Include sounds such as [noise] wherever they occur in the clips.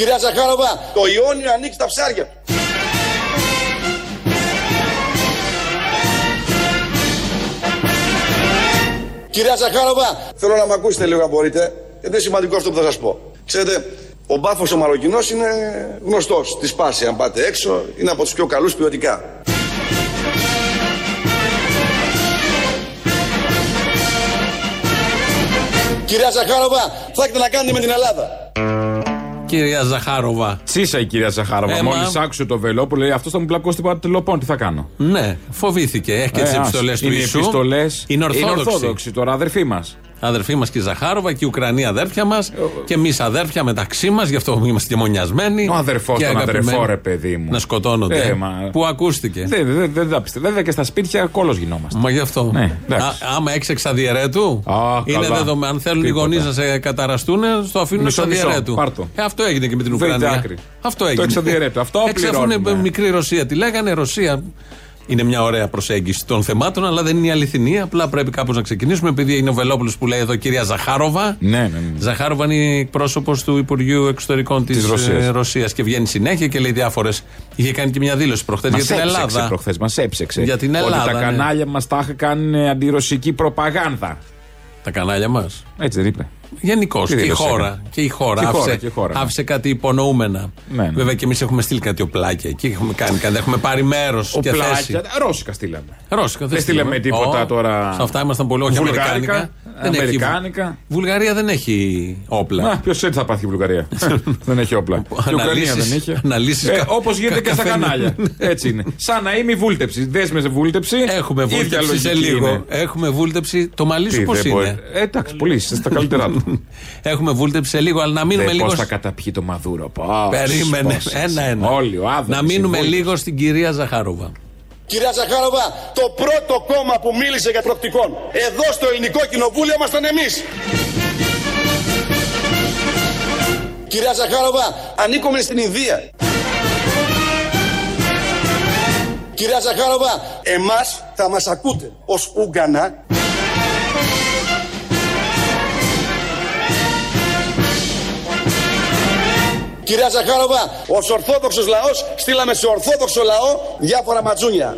Κυρία Ζαχάροβα, το Ιόνιο ανοίξει τα ψάρια του. Κυρία Ζαχάροβα, θέλω να με ακούσετε λίγο αν μπορείτε, γιατί είναι σημαντικό αυτό που θα σας πω. Ξέρετε, ο μπάφος ο Μαροκινός είναι γνωστός. Τη σπάση, αν πάτε έξω, είναι από τους πιο καλούς ποιοτικά. Κυρία Ζαχάροβα, θα έχετε να κάνετε με την Ελλάδα. Κυρία Ζαχάροβα. Τσίσα η κυρία Ζαχάροβα. Ε, Μόλις μα- άκουσε το βελόπουλο, λέει αυτό θα μου πλακώσει την πατελοπών. Τι θα κάνω; Ναι, φοβήθηκε. Έχει και Ε, τι ας, επιστολές του είναι οι Ιησού. επιστολές. Είναι ορθόδοξη. ορθόδοξη τώρα, αδερφή μας. Αδερφή μας και η Ζαχάροβα και η Ουκρανοί αδέρφια μας. Και εμείς αδέρφια μεταξύ μας, γι' αυτό είμαστε και μονιασμένοι. Ο αδερφός και τον αγαπημένοι. αδερφό, ρε παιδί μου. Να σκοτώνονται. Ε, μα- Που ακούστηκε. Δεν δεν- δεν τα πιστεύω. Βέβαια και στα σπίτια κόλο γινόμαστε. Μα γι' αυτό. Ναι, εντάξει. Α, άμα έχει εξαδιαιρέτου, Α, είναι καλά. δεδομένο. Αν θέλουν οι Τίποτα. γονείς να σε καταραστούν, στο αφήνουν Μισό, μισό. εξαδιαιρέτου. Πάρ' το. Ε, αυτό έγινε και με την Βρείτε Ουκρανία. άκρη. Αυτό Το έγινε. εξαδιαιρέτου. Αυτό Εξ αφού είναι πληρώνουμε. μικρή Ρωσία. Τη λέγανε Ρωσία. Είναι μια ωραία προσέγγιση των θεμάτων, αλλά δεν είναι η αληθινή. Απλά πρέπει κάπως να ξεκινήσουμε, επειδή είναι ο Βελόπουλος που λέει εδώ κυρία Ζαχάροβα. Ναι, ναι, ναι. Ζαχάροβα είναι εκπρόσωπος του Υπουργείου Εξωτερικών της Της Ρωσίας. Ρωσίας και βγαίνει συνέχεια και λέει διάφορες. Είχε κάνει και μια δήλωση προχθές για Μας την έψεξε Ελλάδα. προχθές, μας έψεξε. Για την Ότι Ελλάδα, τα ναι. κανάλια μας τα είχαν κάνει αντιρωσική προπαγάνδα. Τα κανάλια μας. Έτσι δεν είπε. Γενικώς. Τι Και η δήλωση χώρα. έκανε. Και η χώρα. Και η χώρα, άφησε, και η χώρα, ναι. άφησε κάτι υπονοούμενα. Ναι, ναι. Βέβαια και εμείς έχουμε στείλει κάτι οπλάκια εκεί. Έχουμε κάνει κάτι. Έχουμε πάρει μέρος Ο και θέση. πλάκια. Ρώσικα στείλαμε. Ρώσικα. Δεν στείλαμε τίποτα Ω, τώρα. Σε αυτά ήμασταν πολύ. Όχι Βουλγάρικα, αμερικάνικα. Δεν έχει- αμερικάνικα. Βουλγαρία δεν έχει όπλα. Να, ποιος έτσι θα πάθει η Βουλγαρία. [laughs] δεν έχει όπλα. Η Ουκρανία Αναλύσεις- δεν είχε. αναλύσεις κα- Όπως γίνεται και στα καφέ- κανάλια. [laughs] Έτσι είναι. Σαν να είμαι η βούλτεψη. Δέσμε βούλτεψη. Έχουμε ίδια βούλτεψη σε λογική λίγο. είναι. Έχουμε βούλτεψη. Το μαλλί σου Τι, πώς δεν μπορεί. είναι. Ε, εντάξει, πολύ. Είστε στα καλύτερά του. [laughs] Έχουμε βούλτεψη σε λίγο, αλλά να μείνουμε λίγο. Πώς σ- θα καταπιεί το Μαδούρο. Πώς, Περίμενε. πώς, Ένα-ένα. Όλοι, ο Άδωνης, Να η μείνουμε Βούλτεψη. λίγο στην κυρία Ζαχάροβα. Κυρία Ζαχάροβα, το πρώτο κόμμα που μίλησε για προοπτικών εδώ στο ελληνικό κοινοβούλιο ήμασταν εμείς. Κυρία Ζαχάροβα, ανήκουμε στην Ινδία. Κυρία Ζαχάροβα, εμάς θα μας ακούτε ως Ούγκανα Κυρία Ζαχάροβα, ως Ορθόδοξος λαός στείλαμε σε Ορθόδοξο λαό διάφορα ματζούνια.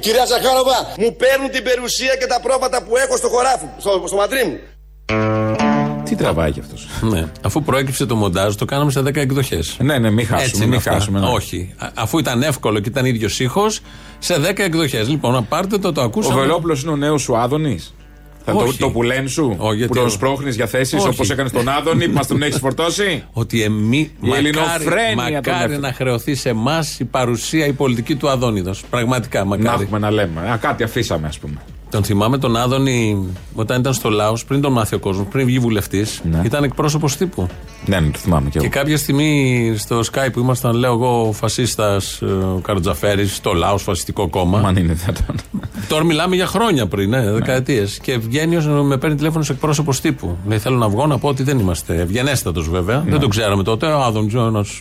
Κυρία Ζαχάροβα, μου παίρνουν την περιουσία και τα πρόβατα που έχω στο χωράφι, μου, στο, στο μαντρί μου. Τι τραβάει κι αυτός; Ναι. Αφού προέκυψε το μοντάζ, το κάναμε σε 10 εκδοχές. Ναι, ναι, μην χάσουμε. είναι Μην αυτά. χάσουμε. ναι. Όχι. Α- αφού ήταν εύκολο και ήταν ίδιος ήχος, σε 10 εκδοχές. Λοιπόν, να πάρτε το, το Ο ακούσαμε. Βελόπουλος είναι ο νέος σου Άδωνης. Θα το, Όχι. το πουλέν σου Όχι, γιατί που τον ο- σπρώχνεις για θέσεις Όχι. όπως έκανε τον Άδωνη, μας τον έχεις φορτώσει; Ότι εμεί μακάρι, ελληνοφρένεια τον μακάρι έφερε. να χρεωθεί σε εμάς η παρουσία, η πολιτική του Αδόνιδος. Πραγματικά, Να μακάρι. έχουμε να λέμε. Α, κάτι αφήσαμε, ας πούμε. Τον θυμάμαι τον Άδωνη όταν ήταν στο Λάος, πριν τον μάθει ο κόσμος, πριν βγει βουλευτής. Ναι. Ήταν εκπρόσωπος τύπου. Ναι, ναι, το θυμάμαι κι Και εγώ. κάποια στιγμή στο Skype που ήμασταν, λέω εγώ, φασίστας ο Καροτζαφέρη, στο Λάος, φασιστικό κόμμα. Μα αν είναι δυνατόν. Τώρα μιλάμε για χρόνια πριν, ναι, δεκαετίες. Και βγαίνει, ως- με παίρνει τηλέφωνο σε εκπρόσωπος τύπου. Λέει: Θέλω να βγω να πω ότι δεν είμαστε. Ευγενέστατος βέβαια. Ναι. Δεν τον ξέραμε τότε. Ο Άδων Τζόνας.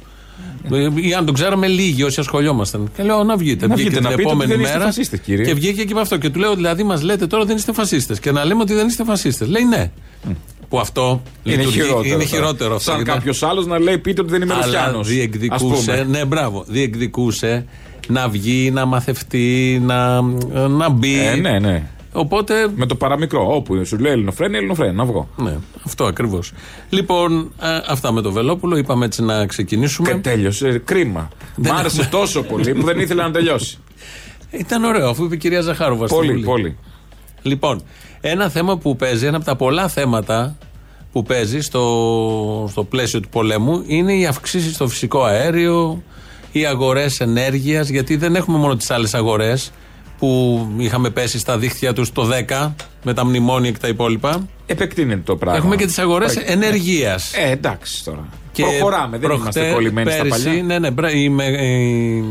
Ή αν τον ξέραμε λίγοι όσοι ασχολιόμασταν. Και λέω: Να βγείτε. Να βγήκε βγείτε, την να πείτε ότι επόμενη δεν είστε μέρα. φασίστες, κύριε. Και βγήκε και με αυτό. Και του λέω: Δηλαδή, μας λέτε τώρα δεν είστε φασίστες. Και να λέμε ότι δεν είστε φασίστες. Λέει: Ναι. Που αυτό Είναι λειτουργεί- χειρότερο. Είναι τώρα. χειρότερο αυτό. Σαν γιατί- κάποιος άλλος να λέει πείτε ότι δεν είμαι αλλά Ρουφιάνος. διεκδικούσε, Ας πούμε. ναι, μπράβο, διεκδικούσε να βγει, να μαθευτεί, να, να μπει. Ε, ναι, ναι. Οπότε. Με το παραμικρό. Όπου σου λέει Ελληνοφρένη, Ελληνοφρένη, να βγω. Ναι, αυτό ακριβώς. Λοιπόν, α, αυτά με το Βελόπουλο. Είπαμε έτσι να ξεκινήσουμε. Και τέλειωσε. Κρίμα. Δεν Μ' άρεσε έχουμε- τόσο πολύ που δεν ήθελα να τελειώσει. Ήταν ωραίο, αφού είπε η κυρία Ζαχάροβα. στη πολύ, Βουλή. πολύ. Λοιπόν, ένα θέμα που παίζει, ένα από τα πολλά θέματα που παίζει στο, στο πλαίσιο του πολέμου είναι οι αυξήσεις στο φυσικό αέριο, οι αγορές ενέργειας, γιατί δεν έχουμε μόνο τις άλλες αγορές που είχαμε πέσει στα δίχτυα τους το 10 με τα μνημόνια και τα υπόλοιπα. Επεκτείνεται το πράγμα. Έχουμε και τις αγορές Πάει- ενεργείας. Ε, εντάξει τώρα. Προχωράμε, δεν είμαστε κολλημένοι στα πέρυσι, παλιά. Ναι, ναι, μπρα- η, με- η-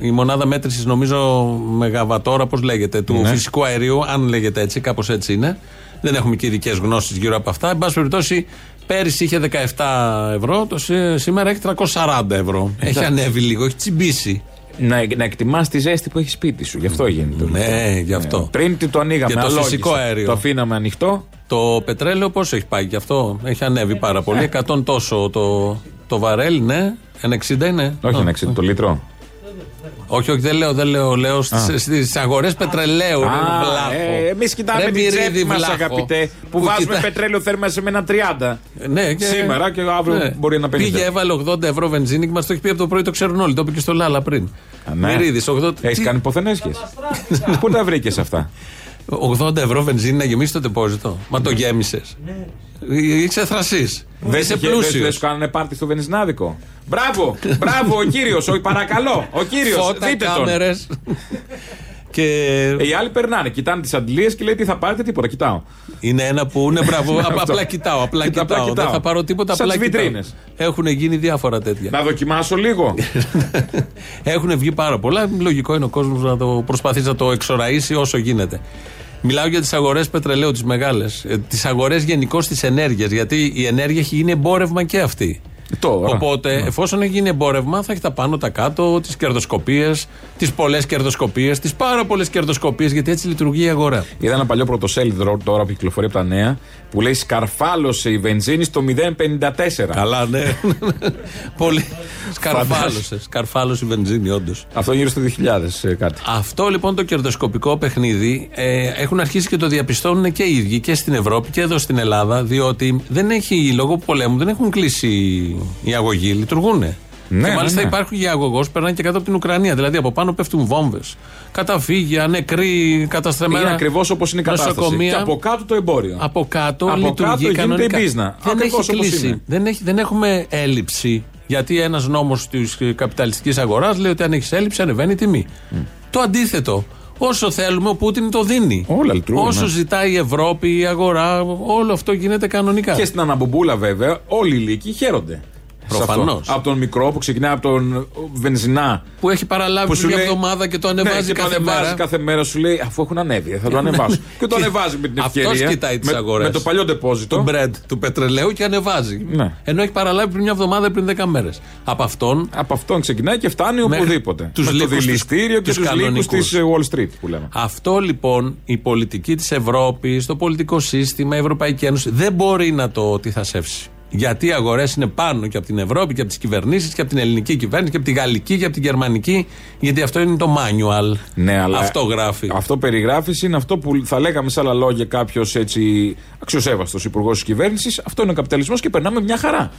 η μονάδα μέτρησης, νομίζω, μεγαβατόρα, πώς λέγεται, του Ναι. φυσικού αερίου, αν λέγεται έτσι, κάπως έτσι είναι. Δεν έχουμε και ειδικές γνώσεις γύρω από αυτά. Εν πάση περιπτώσει, πέρυσι είχε 17 ευρώ, το σή- σήμερα έχει 340 ευρώ. Έχει ανέβει λίγο, έχει τσιμπήσει. Να, να εκτιμάς τη ζέστη που έχει σπίτι σου. Γι' αυτό γίνεται. Ναι, γι' αυτό. Πριν τι το ανοίγαμε, Και το αλόγιστα. φυσικό αέριο. Το αφήναμε ανοιχτό. Το πετρέλαιο πόσο έχει πάει γι' αυτό; Έχει ανέβει πάρα πολύ. 100 τόσο το, το βαρέλ, ναι. 1,60 είναι. Όχι, Α, να ξέρει το λίτρο. Όχι, όχι, δεν λέω, δεν λέω. Λέω στις αγορές πετρελαίου. ρε, βλάχο. Εμείς κοιτάμε Ρε, την τσέπη μυρίδι μας, βλάχο. αγαπητέ. Που, Που βάζουμε κοιτά- πετρέλαιο θέρμα σε ένα 30. Ναι, και... Σήμερα και αύριο μπορεί να 50. Πήγε, έβαλε 80 ευρώ βενζίνη και μας το έχει πει από το πρωί, το ξέρουν όλοι. Το είπε και στο Λάλα πριν. Α, ναι. Μυρίδης, 80... Έχεις Τι- κάνει υποθενέσχε. Πού τα βρήκες αυτά; 80 ευρώ βενζίνη να γεμίσεις το τεπόζιτο. Μα το γέμισες. Είσαι θρασή. Δεν Είσαι σε πλούσιος. πλούσιο. Δεν σου κάνανε πάρτι στο βενζινάδικο. Μπράβο, μπράβο, ο κύριος, ο παρακαλώ. Ο κύριος, Φώτα, δείτε τον. κάμερες. και Ε, Οι άλλοι περνάνε, κοιτάνε τις αντλίε και λέει τι θα πάρετε, τίποτα. Κοιτάω. είναι ένα που είναι μπράβο. Αυτό. απλά κοιτάω. Απλά Κοιτά, απλά κοιτάω. κοιτάω. Δεν θα πάρω τίποτα. Σαν Απλά τις κοιτάω. βιτρίνες. Έχουν γίνει διάφορα τέτοια. Να δοκιμάσω λίγο. [laughs] Έχουν βγει πάρα πολλά. Λογικό είναι ο κόσμος να το προσπαθήσει να το εξοραίσει όσο γίνεται. Μιλάω για τις αγορές πετρελαίου, τις μεγάλες. Τις αγορές γενικώ της ενέργειας. Γιατί η ενέργεια έχει γίνει εμπόρευμα και αυτή. Τώρα. Οπότε, εφόσον έχει γίνει εμπόρευμα, θα έχει τα πάνω, τα κάτω, τις κερδοσκοπίες, τις πολλές κερδοσκοπίες, τις πάρα πολλές κερδοσκοπίες, γιατί έτσι λειτουργεί η αγορά. Είδα ένα παλιό πρωτοσέλιδο τώρα που κυκλοφορεί από τα νέα που λέει Σκαρφάλωσε η βενζίνη στο 0,54. Καλά, ναι. [laughs] Πολύ. Σκαρφάλωσε. Σκαρφάλωσε η βενζίνη, όντως. Αυτό γύρω στο 2000 ε, κάτι. Αυτό λοιπόν το κερδοσκοπικό παιχνίδι ε, έχουν αρχίσει και το διαπιστώνουν και οι ίδιοι και στην Ευρώπη και εδώ στην Ελλάδα, διότι δεν έχει λόγω πολέμου, δεν έχουν κλείσει οι αγωγοί, λειτουργούν. Ναι, και μάλιστα ναι, ναι. υπάρχουν και αγωγός που περνάνε και κάτω από την Ουκρανία. Δηλαδή από πάνω πέφτουν βόμβες. Καταφύγια, νεκροί, καταστρεμμένα. Είναι ακριβώς όπως είναι η κατάσταση. νοσοκομεία. Και από κάτω το εμπόριο. Από κάτω Από λειτουργεί κάτω γίνεται κανονικά. η μπίζνα. Δεν Ακριβώς έχει όπως κλείσει. είναι. Δεν, έχει, δεν έχουμε έλλειψη. Γιατί ένας νόμος της καπιταλιστικής αγοράς λέει ότι αν έχεις έλλειψη ανεβαίνει η τιμή. Το αντίθετο. Όσο θέλουμε, ο Πούτιν το δίνει. Όλα λειτουργούν, Όσο ναι. ζητάει η Ευρώπη, η αγορά, όλο αυτό γίνεται κανονικά. Και στην αναμπομπούλα βέβαια όλοι οι λύκοι χαίρονται. Σε Προφανώς. αυτό. Από τον μικρό που ξεκινάει από τον βενζινά. Που έχει παραλάβει Που σου μια λέει- εβδομάδα και το ανεβάζει ναι, και το κάθε ανεβάζει μέρα. κάθε μέρα σου λέει αφού έχουν ανέβει, θα το ανεβάσω. και το ανεβάζει με την Αυτός ευκαιρία. κοιτάει τις με, αγορές. με το παλιό ντεπόζιτο. του μπρεντ του πετρελαίου και ανεβάζει. Ναι. Ενώ έχει παραλάβει πριν μια εβδομάδα ή πριν 10 μέρες. Από αυτόν Από αυτόν ξεκινάει και φτάνει Μέχρι οπουδήποτε. τους με το λύκους τους- δηληστήριο και τους τους λύκου κανονικούς. τη Wall Street που λέμε. Αυτό λοιπόν η πολιτική της Ευρώπης, το πολιτικό σύστημα, η Ευρωπαϊκή Ένωση δεν μπορεί να το τυθασεύσει. Γιατί οι αγορές είναι πάνω και από την Ευρώπη και από τις κυβερνήσεις και από την ελληνική κυβέρνηση και από τη γαλλική και από την γερμανική. Γιατί αυτό είναι το manual. Ναι, αλλά Αυτό γράφει. Αυτό περιγράφεις είναι αυτό που θα λέγαμε σε άλλα λόγια κάποιος έτσι αξιοσέβαστος υπουργός της κυβέρνησης. Αυτό είναι ο καπιταλισμός και περνάμε μια χαρά.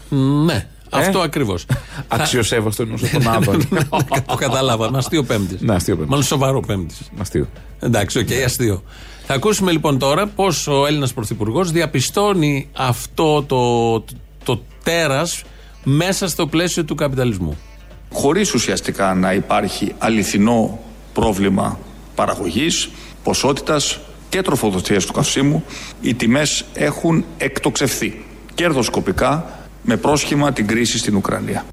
Ναι, αυτό ακριβώς. [laughs] Αξιοσέβαστο εννοώ τον Άδωνη. το κατάλαβα. Ένα αστείο πέμπτης. Ναι, αστείο πέμπτης. Μάλλον σοβαρό πέμπτης. Αστείο. Εντάξει, οκ, αστείο. Θα ακούσουμε λοιπόν τώρα πώς ο Έλληνας Πρωθυπουργός διαπιστώνει αυτό το, το, το τέρας μέσα στο πλαίσιο του καπιταλισμού. χωρίς ουσιαστικά να υπάρχει αληθινό πρόβλημα παραγωγής, ποσότητας και τροφοδοτίας του καυσίμου, οι τιμές έχουν εκτοξευθεί κερδοσκοπικά με πρόσχημα την κρίση στην Ουκρανία.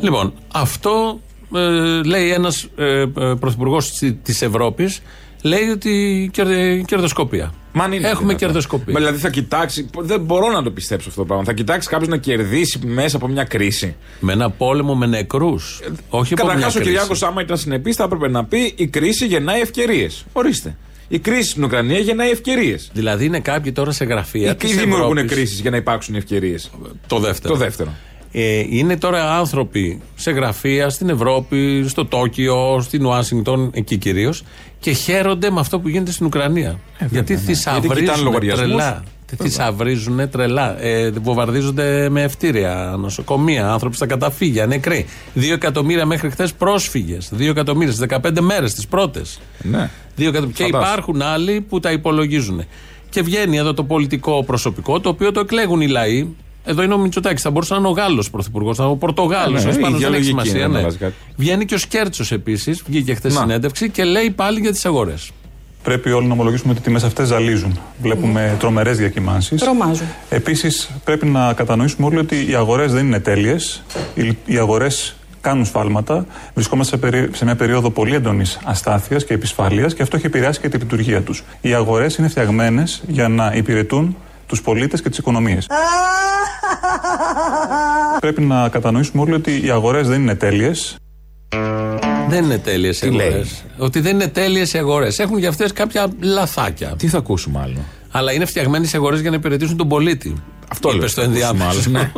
Λοιπόν, αυτό ε, λέει ένας ε, ε, πρωθυπουργός της Ευρώπης, λέει ότι κερδε, κερδοσκοπία. Μα αν είναι Έχουμε δυνατόν. κερδοσκοπία. Μα Δηλαδή θα κοιτάξει. Δεν μπορώ να το πιστέψω αυτό το πράγμα. Θα κοιτάξει κάποιος να κερδίσει μέσα από μια κρίση. Με ένα πόλεμο με νεκρούς. Όχι από μια Καταρχάς, ο κρίση. Κυριάκος, άμα ήταν συνεπής, θα έπρεπε να πει η κρίση γεννάει ευκαιρίες. Ορίστε. Η κρίση στην Ουκρανία γεννάει ευκαιρίες. Δηλαδή είναι κάποιοι τώρα σε γραφεία. Ή της δημιουργούν Ευρώπης. κρίσεις για να υπάρξουν ευκαιρίες. Το δεύτερο. Το δεύτερο. Ε, είναι τώρα άνθρωποι σε γραφεία στην Ευρώπη, στο Τόκιο, στην Ουάσιγκτον, εκεί κυρίως, και χαίρονται με αυτό που γίνεται στην Ουκρανία. γιατί Γιατί κοιτάνε θησαυρίζουν λογαριασμούς. τρελά. Θησαυρίζουν τρελά. Ε, βομβαρδίζονται με ευτήρια, νοσοκομεία, άνθρωποι στα καταφύγια, νεκροί. Δύο εκατομμύρια μέχρι χθες πρόσφυγες. Δύο εκατομμύρια στι 15 μέρες, τις πρώτες. Ναι. Δύο εκατομμύρια. Και Φαντάσου. υπάρχουν άλλοι που τα υπολογίζουν. Και βγαίνει εδώ το πολιτικό προσωπικό, το οποίο το εκλέγουν οι λαοί. Εδώ είναι ο Μητσοτάκης. Θα μπορούσε να είναι ο Γάλλος πρωθυπουργός, θα είναι ο Πορτογάλος. Ναι, ναι, δεν η έχει διαλογική σημασία. είναι, ναι. βασικά. Βγαίνει και ο Σκέρτσος επίσης. Βγήκε χθες Να. συνέντευξη και λέει πάλι για τις αγορές. Πρέπει όλοι να ομολογήσουμε ότι οι τιμές αυτές ζαλίζουν. Βλέπουμε τρομερές διακυμάνσεις. Τρομάζουν. Επίσης, πρέπει να κατανοήσουμε όλοι ότι οι αγορές δεν είναι τέλειες. Οι, οι αγορές κάνουν σφάλματα. Βρισκόμαστε σε, περί- σε μια περίοδο πολύ έντονης αστάθειας και επισφάλειας και αυτό έχει επηρεάσει και τη λειτουργία τους. Οι αγορές είναι φτιαγμένες για να υπηρετούν τους πολίτες και τις οικονομίες. [laughs] Πρέπει να κατανοήσουμε όλοι ότι οι αγορές δεν είναι τέλειες. Δεν είναι τέλειες οι λέει; αγορές. Ότι δεν είναι τέλειες οι αγορές. Έχουν για αυτές κάποια λαθάκια. Τι θα ακούσουμε άλλο; Αλλά είναι φτιαγμένε οι αγορές για να υπηρετήσουν τον πολίτη. Αυτό Είπε λέω, στο θα ακούσουμε ενδιάμεσο. άλλο, ναι.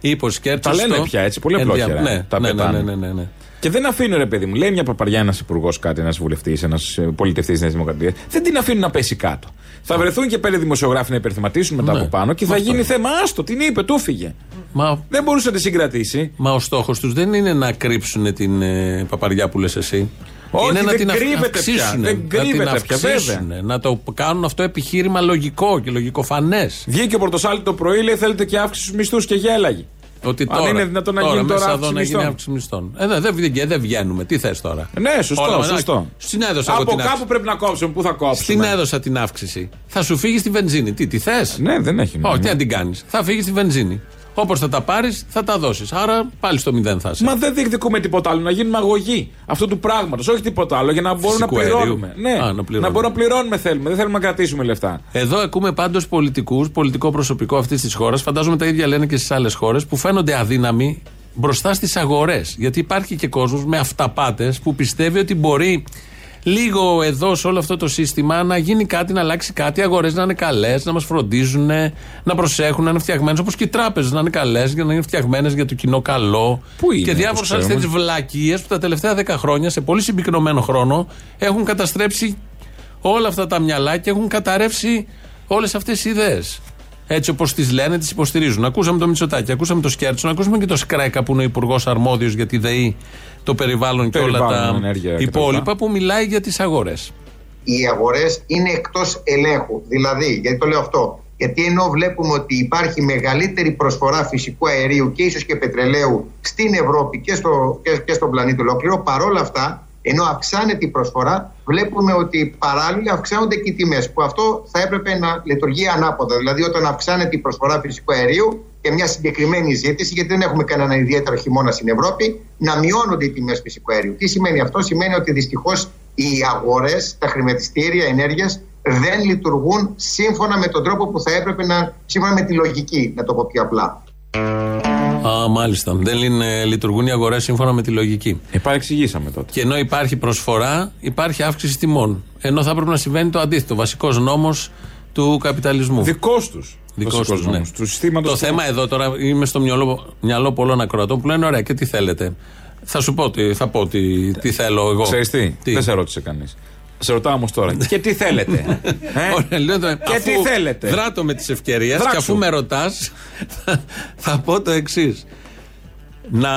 [laughs] Είπε ο Σκέρτσος Τα λένε στο πια έτσι, πολύ απλόχερα, ενδια- Ναι, τα ναι, ναι, πετάνε. ναι, ναι, ναι. Και δεν αφήνουν, ρε παιδί μου, λέει μια παπαριά ένας υπουργός κάτι, ένας βουλευτής, ένας πολιτευτής τη Νέας Δημοκρατίας. Δεν την αφήνουν να πέσει κάτω. Θα βρεθούν και πέντε δημοσιογράφοι να υπερθυματίσουν μετά Ναι. από πάνω και θα Αυτό γίνει είναι. θέμα. Άστο, την είπε, του φύγε. Μα, Δεν μπορούσε να τη συγκρατήσει. μα ο στόχος τους δεν είναι να κρύψουν την ε, παπαριά που λες εσύ. Όχι, είναι να δεν την αυ- κρύβεται πια. αυξήσουν, Δεν να την κρύβεται πια, αυξήσουν, να το κάνουν αυτό επιχείρημα λογικό και λογικοφανές. Βγήκε ο Πορτοσάλτη το πρωί, λέει θέλετε και αύξηση στους μισθούς και γέλαγε. Ότι Αν τώρα, είναι δυνατόν να τώρα, γίνει τώρα μέσα αύξηση εδώ να γίνει μισθών. αύξηση μισθών. Ε, δεν, δεν, δεν βγαίνουμε. Τι θες τώρα; Ναι, σωστό, Όλα, σωστό. Στην έδωσα εγώ Από την κάπου αύξηση. πρέπει να κόψουμε. Πού θα Στην κόψουμε. έδωσα την αύξηση. Θα σου φύγει στη βενζίνη. Τι, τι θες; Ναι, δεν έχει Όχι, νόημα. τι να την κάνεις. Θα φύγει στη βενζίνη. Όπως θα τα πάρεις, θα τα δώσεις. Άρα πάλι στο μηδέν θα είσαι. Μα δεν διεκδικούμε τίποτα άλλο. Να γίνουμε αγωγή αυτού του πράγματος. Όχι τίποτα άλλο. Για να μπορούμε να Φυσικού αερίου. πληρώνουμε. Ναι, Α, να να, πληρώνουμε. μπορούμε να πληρώνουμε θέλουμε. Δεν θέλουμε να κρατήσουμε λεφτά. Εδώ ακούμε πάντως πολιτικούς, πολιτικό προσωπικό αυτής της χώρας, φαντάζομαι τα ίδια λένε και στις άλλες χώρες, που φαίνονται αδύναμοι μπροστά στις αγορές. Γιατί υπάρχει και κόσμος με αυταπάτες που πιστεύει ότι μπορεί λίγο εδώ σε όλο αυτό το σύστημα να γίνει κάτι, να αλλάξει κάτι, οι αγορές να είναι καλές, να μας φροντίζουν, να προσέχουν, να είναι φτιαγμένες. Όπως και οι τράπεζες να είναι καλές, για να είναι φτιαγμένες για το κοινό καλό. Πού είναι, και όπως διάφορες άλλες ξέρουμε. τέτοιες βλακίες που τα τελευταία 10 χρόνια, σε πολύ συμπυκνωμένο χρόνο, έχουν καταστρέψει όλα αυτά τα μυαλά και έχουν καταρρεύσει όλες αυτές οι ιδέες. Έτσι όπως τις λένε, τις υποστηρίζουν. Ακούσαμε το Μητσοτάκι, ακούσαμε το Σκέρτσο, ακούσαμε και το Σκρέκα που είναι ο υπουργός αρμόδιος για τη ΔΕΗ, το περιβάλλον και όλα Περιβάλλον, τα ενέργεια κτλ. υπόλοιπα που μιλάει για τις αγορές. οι αγορές είναι εκτός ελέγχου. Δηλαδή, γιατί το λέω αυτό, γιατί ενώ βλέπουμε ότι υπάρχει μεγαλύτερη προσφορά φυσικού αερίου και ίσως και πετρελαίου στην Ευρώπη και, στο, και, και στον πλανήτη ολόκληρο, παρόλα αυτά, ενώ αυξάνεται η προσφορά, βλέπουμε ότι παράλληλα αυξάνονται και οι τιμές, που αυτό θα έπρεπε να λειτουργεί ανάποδα. Δηλαδή, όταν αυξάνεται η προσφορά φυσικού αερίου και μια συγκεκριμένη ζήτηση, γιατί δεν έχουμε κανένα ιδιαίτερο χειμώνα στην Ευρώπη, να μειώνονται οι τιμές φυσικού αερίου. Τι σημαίνει αυτό, σημαίνει ότι δυστυχώς οι αγορές, τα χρηματιστήρια ενέργειας δεν λειτουργούν σύμφωνα με τον τρόπο που θα έπρεπε να, σύμφωνα με τη λογική, να το πω πιο απλά. Α, μάλιστα. Δεν είναι, λειτουργούν οι αγορές σύμφωνα με τη λογική. Ε, παρεξηγήσαμε τότε. Και ενώ υπάρχει προσφορά, υπάρχει αύξηση τιμών. Ενώ θα έπρεπε να συμβαίνει το αντίθετο. Βασικός νόμος του καπιταλισμού. Δικός τους. Δικός τους, ναι. Του συστήματος. Το θέμα εδώ τώρα είμαι στο μυαλό, μυαλό πολλών ακροατών που λένε: Ωραία, και τι θέλετε; Θα σου πω τι, θα πω τι, τι θέλω εγώ. Ξέρεις τι, δεν σε ρώτησε κανείς. Σε ρωτάω όμως τώρα. και τι θέλετε. ε; [laughs] Ωραία, λέω το- Και αφού τι θέλετε; Δράτω με τις ευκαιρίες και Δράξου. αφού με ρωτάς, θα, θα πω το εξής. Να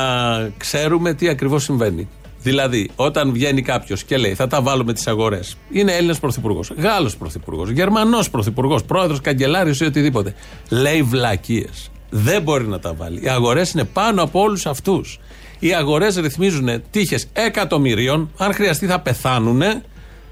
ξέρουμε τι ακριβώς συμβαίνει. Δηλαδή, όταν βγαίνει κάποιος και λέει θα τα βάλουμε τις αγορές, είναι Έλληνας πρωθυπουργός, Γάλλος πρωθυπουργός, Γερμανός πρωθυπουργός, πρόεδρος, καγκελάριος ή οτιδήποτε. Λέει βλακίες. Δεν μπορεί να τα βάλει. Οι αγορές είναι πάνω από όλους αυτούς. Οι αγορές ρυθμίζουν τύχες εκατομμυρίων. Αν χρειαστεί, θα πεθάνουν τα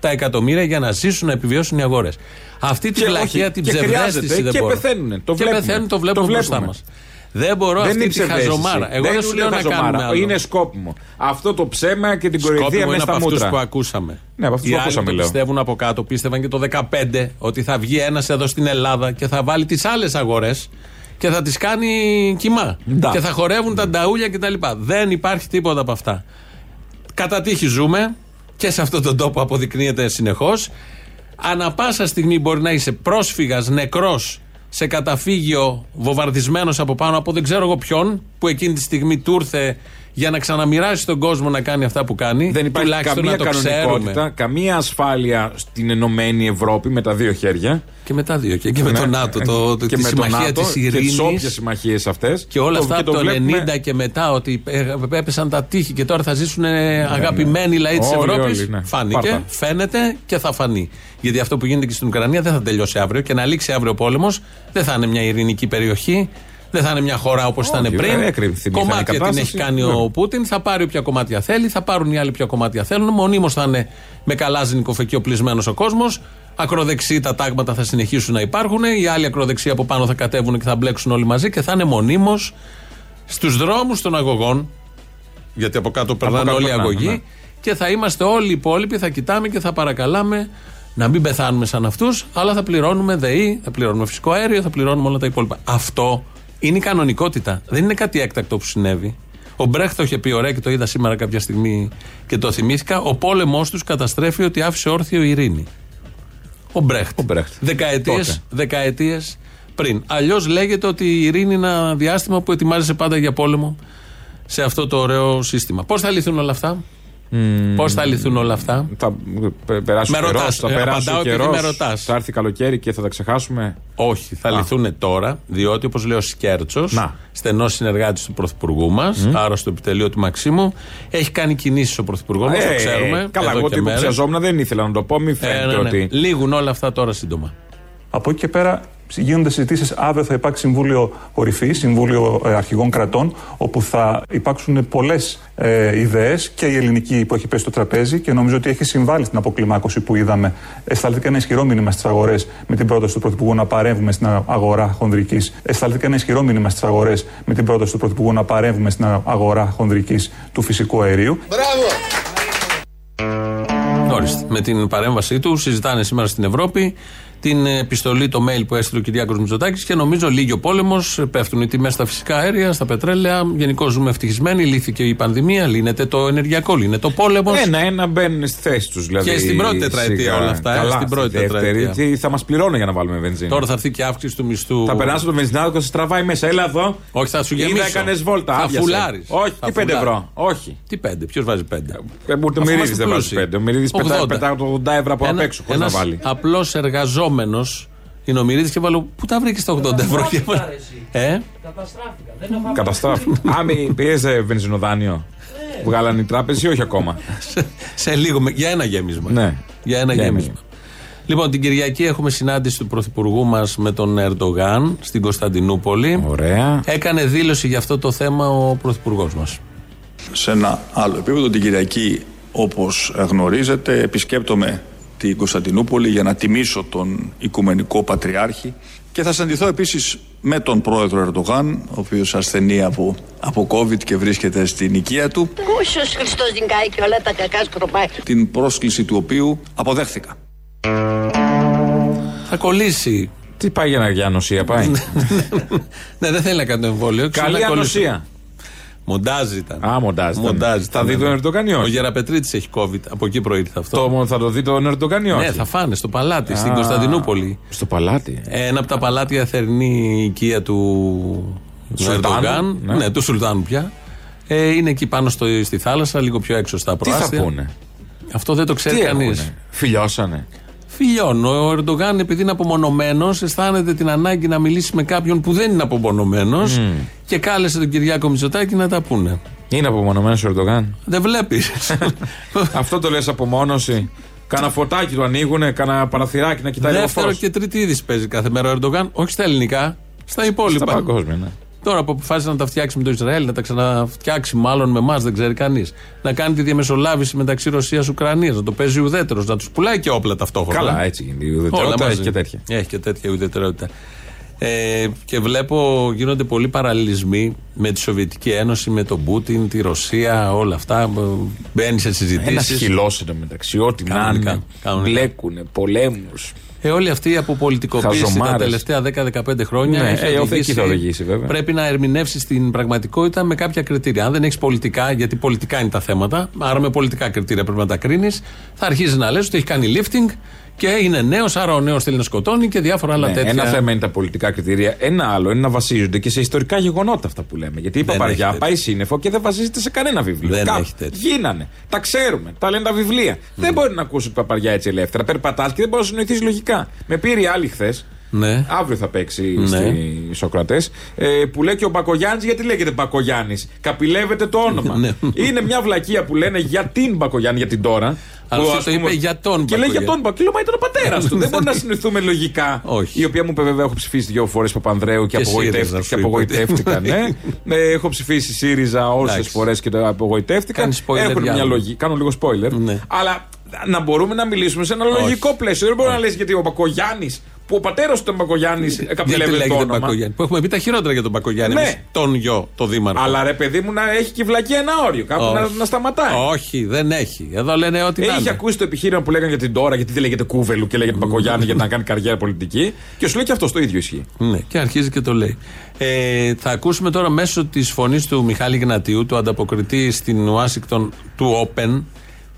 εκατομμύρια για να ζήσουν, να επιβιώσουν οι αγορές. Αυτή τη Και βλακεία, όχι, την και ψευδέστηση χρειάζεται, δεν και μπορώ. πεθαίνουνε, το και βλέπουμε. πεθαίνουν, το Το βλέπουμε μπροστά βλέπουμε. μας. Δεν μπορώ Δεν αυτή είναι τη ψευδέστηση. χαζομάρα. Εγώ δεν σου λέω να κάνουμε άλλο. Είναι σκόπιμο. Αυτό το ψέμα και την κοροϊδία Σκόπιμο μέσα είναι από στα αυτούς μούτρα. που ακούσαμε. Ναι, από αυτούς Οι που άλλοι ακούσαμε, το λέω. πιστεύουν από κάτω. Πίστευαν και το 2015 ότι θα βγει ένας εδώ στην Ελλάδα και θα βάλει τις άλλες αγορές και θα τις κάνει κοιμά. Ντα. Και θα χορεύουν τα νταούλια κτλ. Δεν υπάρχει τίποτα από αυτά. Κατά τύχη ζούμε και σε αυτόν τον τόπο αποδεικνύεται συνεχώς. Ανά πάσα στιγμή μπορεί να είσαι πρόσφυγας, νεκρός σε καταφύγιο, βομβαρδισμένος από πάνω από δεν ξέρω εγώ ποιον, που εκείνη τη στιγμή του ήρθε για να ξαναμοιράσει τον κόσμο να κάνει αυτά που κάνει. Δεν υπάρχει Τουλάχιστον καμία να το κανονικότητα, ξέρουμε. καμία ασφάλεια στην Ενωμένη Ευρώπη με τα δύο χέρια. Και με τα δύο. Και, και με Ναι. το ΝΑΤΟ, το, το, και τη με το συμμαχία ΝΑΤΟ της Και τις όποιες ειρήνη. συμμαχίες αυτές. Και όλα αυτά από το 90 βλέπουμε... και μετά ότι ε, έπεσαν τα τείχη και τώρα θα ζήσουν ε, αγαπημένοι λαοί της Ναι, Όλοι, Ευρώπης. όλοι, ναι. Φάνηκε, Πάρτα. φαίνεται και θα φανεί. Γιατί αυτό που γίνεται και στην Ουκρανία δεν θα τελειώσει αύριο και να λήξει αύριο ο πόλεμος δεν θα είναι μια ειρηνική περιοχή. Δεν θα είναι μια χώρα όπως ήταν Όχι, πριν. δεν έκρινε την Κομμάτια πιθανή την έχει κατάσταση. κάνει ο Ναι. Πούτιν. Θα πάρει όποια κομμάτια θέλει. Θα πάρουν οι άλλοι ποια κομμάτια θέλουν. Μονίμως θα είναι με καλάζινικο φεκιοπλισμένο ο κόσμος. Ακροδεξί τα τάγματα θα συνεχίσουν να υπάρχουν. Οι άλλοι ακροδεξί από πάνω θα κατέβουν και θα μπλέξουν όλοι μαζί και θα είναι μονίμως στους δρόμους των αγωγών. Γιατί από κάτω περνάνε κάτω όλοι οι περνάνε, αγωγοί. ναι. Και θα είμαστε όλοι οι υπόλοιποι, θα κοιτάμε και θα παρακαλάμε να μην πεθάνουμε σαν αυτούς, αλλά θα πληρώνουμε ΔΕΗ, θα πληρώνουμε φυσικό αέριο, θα πληρώνουμε όλα τα υπόλοιπα. Αυτό είναι η κανονικότητα. Δεν είναι κάτι έκτακτο που συνέβη. Ο Μπρέχτ το είχε πει ωραία και το είδα σήμερα κάποια στιγμή και το θυμήθηκα. Ο πόλεμός τους καταστρέφει ότι άφησε όρθιο η ειρήνη. Ο Μπρέχτ. Ο Μπρέχτ. Δεκαετίες Τότε. δεκαετίες πριν. Αλλιώς λέγεται ότι η ειρήνη είναι ένα διάστημα που ετοιμάζεσαι πάντα για πόλεμο σε αυτό το ωραίο σύστημα. Πώς θα λυθούν όλα αυτά, Πώς θα λυθούν όλα αυτά, Θα πε- περάσει Με ο καιρός, ρωτάς, θα ε, περάσει απαντάω ο επειδή καιρός, με ρωτάς. Θα έρθει καλοκαίρι και θα τα ξεχάσουμε. Όχι, θα λυθούν τώρα, διότι όπως λέει ο Σκέρτσος, Να. στενός συνεργάτης του Πρωθυπουργού μας, άρα στο επιτελείο του Μαξίμου, έχει κάνει κινήσεις ο Πρωθυπουργός μας, το Ε, ξέρουμε. Καλά, εδώ εγώ και ότι μέρες. υποψιαζόμουν δεν ήθελα να το πω. Μην Ε, φαίνεται ναι, ναι. ότι. Λήγουν όλα αυτά τώρα σύντομα. Από εκεί και πέρα γίνονται συζητήσεις. Αύριο θα υπάρξει Συμβούλιο Κορυφή, Συμβούλιο ε, Αρχηγών Κρατών, όπου θα υπάρξουν πολλές ε, ιδέες και η ελληνική που έχει πέσει στο τραπέζι και νομίζω ότι έχει συμβάλει στην αποκλιμάκωση που είδαμε. Αισθάνθηκα ένα ισχυρό μήνυμα στις αγορές με την πρόταση του Πρωθυπουργού να παρεύουμε στην αγορά χονδρικής. Αισθάνθηκα ένα ισχυρό μήνυμα στις αγορές με την πρόταση του Πρωθυπουργού να παρεύουμε στην αγορά χονδρικής του φυσικού αερίου. Ορίστε. Με την παρέμβασή του συζητάνε σήμερα στην Ευρώπη την επιστολή, το mail που έστειλε ο Κυριάκος Μητσοτάκης και νομίζω λύγει ο πόλεμος, πέφτουν οι τιμές στα φυσικά αέρια, στα πετρέλαια. Γενικώ ζούμε ευτυχισμένοι, λύθηκε η πανδημία, λύνεται το ενεργειακό, λύνεται ο πόλεμος. Ένα-ένα μπαίνουν στη θέση τους. Δηλαδή, Και στην πρώτη τετραετία σιγά. όλα αυτά, ε, Καλά, στην πρώτη στη δεύτερη, τετραετία. Τι θα μας πληρώνει για να βάλουμε βενζίνη. Τώρα θα έρθει και αύξηση του μισθού. Θα περάσει το βενζινάδικο και σε τραβάει μέσα. Έλα εδώ. Όχι, θα σου γεμίσω. Είδα έκανες βόλτα. Θα άδειασε. φουλάρεις. Όχι, Θα τι 5 φουλάρεις. ευρώ. Όχι. Τι πέντε, ποιος βάζει πέντε; Ε, μου- Το Αφού Μυρίδη είμαστε δεν βάζεις πλούσιοι. 5. Ο Μυρίδη 80. πετάει το 80 ευρώ από απ' έξω. Χωρίς να βάλει. Απλός εργαζόμενο είναι ο Μυρίδη και βάλω. Πού τα βρήκες τα 80 ευρώ και βάλω. Ε, Καταστράφη. Άμι πίεζε βενζινοδάνειο. Βγάλανε οι τράπεζε ή όχι ακόμα. σε λίγο, με- για ένα γέμισμα. Ναι. Για ένα Για ένα γέμισμα. Λοιπόν, την Κυριακή έχουμε συνάντηση του Πρωθυπουργού μας με τον Ερντογάν στην Κωνσταντινούπολη. Ωραία. Έκανε δήλωση για αυτό το θέμα ο Πρωθυπουργός μας. Σε ένα άλλο επίπεδο την Κυριακή όπως γνωρίζετε επισκέπτομαι την Κωνσταντινούπολη για να τιμήσω τον Οικουμενικό Πατριάρχη και θα συναντηθώ επίσης με τον πρόεδρο Ερντογάν ο οποίος ασθενεί από, από COVID και βρίσκεται στην οικία του Ο Ιησούς Χριστός νικάει και όλα τα κακά σκροπάει. την πρόσκληση του οποίου αποδέχθηκα. Θα κολλήσει. Τι πάει για να για ανοσία πάει; ναι, δεν θέλει να κάνει το εμβόλιο. ξέρει Καλή να κολλήσει. ανοσία. Μοντάζ ήταν. Α, μοντάζ ήταν. Μοντάζ Θα ήταν, δει ναι. τον Ερντογάν ή όχι; Ο Γεραπετρίτης έχει COVID. Από εκεί προήλθε αυτό. Το, θα το δει τον Ερντογάν ή όχι; Ναι, θα φάνε στο παλάτι, στην Α, Κωνσταντινούπολη. Στο παλάτι. Ένα από τα παλάτια θερινή οικία του Σουλτάνου, Ερντογάν. ναι. Ναι. του Σουλτάνου πια. Ε, είναι εκεί πάνω στο, στη θάλασσα, λίγο πιο έξω στα Τι θα προάστια. πούνε; Αυτό δεν το ξέρει Τι κανείς. έχουνε; Φιλιώσανε. Φιλιών. Ο Ερντογάν, επειδή είναι απομονωμένος, αισθάνεται την ανάγκη να μιλήσει με κάποιον που δεν είναι απομονωμένος και κάλεσε τον Κυριάκο Μητσοτάκη να τα πούνε. Είναι απομονωμένος ο Ερντογάν; Δεν βλέπεις. [laughs] Αυτό το λες απομόνωση. Κάνα φωτάκι του ανοίγουνε, κάνα παραθυράκι να κοιτάει λίγο Δεύτερο φως. και τρίτη είδηση παίζει κάθε μέρα ο Ερντογάν, όχι στα ελληνικά, στα υπόλοιπα. Στα παγκόσμια, ναι. Τώρα που αποφάσισε να τα φτιάξει με το Ισραήλ, να τα ξαναφτιάξει μάλλον με εμάς, δεν ξέρει κανείς. Να κάνει τη διαμεσολάβηση μεταξύ Ρωσία-Ουκρανία, να το παίζει ουδέτερος, να τους πουλάει και όπλα ταυτόχρονα. Καλά, έτσι γίνεται. Η Όλα ουδετερότητα μαζί. έχει και τέτοια. Έχει και τέτοια ουδετερότητα. Ε, και βλέπω γίνονται πολλοί παραλληλισμοί με τη Σοβιετική Ένωση, με τον Πούτιν, τη Ρωσία, όλα αυτά. Μπαίνει σε Ένα συζητήσεις. χυλό μεταξύ, ό,τι να Κανονικά, είναι. κανονικά. Μπλέκουνε, πολέμους. Ε, όλη αυτή η αποπολιτικοποίηση τα Χαζομάρες. τελευταία 10-15 χρόνια Ναι, έχει ε, οδηγήσει- εκεί θα οδηγήσει, βέβαια. πρέπει να ερμηνεύσει την πραγματικότητα με κάποια κριτήρια. Αν δεν έχεις πολιτικά, γιατί πολιτικά είναι τα θέματα, άρα με πολιτικά κριτήρια πρέπει να τα κρίνεις, θα αρχίζει να λες ότι έχει κάνει lifting και είναι νέος, άρα ο νέος θέλει να σκοτώνει και διάφορα άλλα Ναι, τέτοια. ένα θέμα είναι τα πολιτικά κριτήρια. Ένα άλλο είναι να βασίζονται και σε ιστορικά γεγονότα αυτά που λέμε. Γιατί η Δεν Παπαριά έχει πάει σύννεφο και δεν βασίζεται σε κανένα βιβλίο. Δεν Κάπου. έχει τέτοιο. Γίνανε. Τα ξέρουμε. Τα λένε τα βιβλία. Δεν μπορεί να ακούσει την Παπαριά έτσι ελεύθερα. Περπατάς και δεν μπορείς να συνοηθείς λογικά. Με πήρε η άλλη χθες. Ναι. Αύριο θα παίξει Ναι. στη Σοκρατές. Ε, που λέει και ο Μπακογιάννης, γιατί λέγεται Μπακογιάννης; Καπηλεύεται το όνομα. [laughs] Ναι. Είναι μια βλακεία που λένε για την Μπακογιάννη, για την τώρα. Αλλά που, αυτό ας το είπε για τον Και λέει για Μπακογιάννη. τον Μπακογιάννη. Μα ήταν ο πατέρας του. Δεν μπορεί να [laughs] συνοηθούμε λογικά. Όχι. Η οποία μου είπε βέβαια έχω ψηφίσει δύο φορές Παπανδρέου και, Και απογοητεύτηκα. ΣΥΡΙΖΑ σου Και είπε. απογοητεύτηκαν. ναι. [laughs] Ε, έχω ψηφίσει ΣΥΡΙΖΑ όσες Εντάξει. φορές και το απογοητεύτηκαν. Κάνεις spoiler Έχουν για μια άλλο. λογική. Κάνω λίγο spoiler. Ναι. Αλλά να μπορούμε να μιλήσουμε σε ένα λογικό πλαίσιο. Δεν μπορεί να λες γιατί ο Μπακογιάννης, που ο πατέρας του ήταν Μπακογιάννης, Γιατί καπηλεύεται το λέγεται όνομα. Μπακογιάννη. Που έχουμε πει τα χειρότερα για τον Μπακογιάννη. Ναι. εμείς, Τον γιο, το δήμαρχο. Αλλά ρε παιδί μου να έχει και η βλακία ένα όριο. Κάπου Όχι. να, να σταματάει. Όχι, δεν έχει. Εδώ λένε ότι. να Έχει είναι. ακούσει το επιχείρημα που λέγανε για την τώρα, γιατί δεν λέγεται Κούβελου και λέγεται Μπακογιάννη για να κάνει καριέρα πολιτική. Και σου λέει και αυτό το ίδιο ισχύει. Ναι, και αρχίζει και το λέει. Ε, θα ακούσουμε τώρα μέσω της φωνής του Μιχάλη Γνατίου, του ανταποκριτή στην Ουάσιγκτον του Open,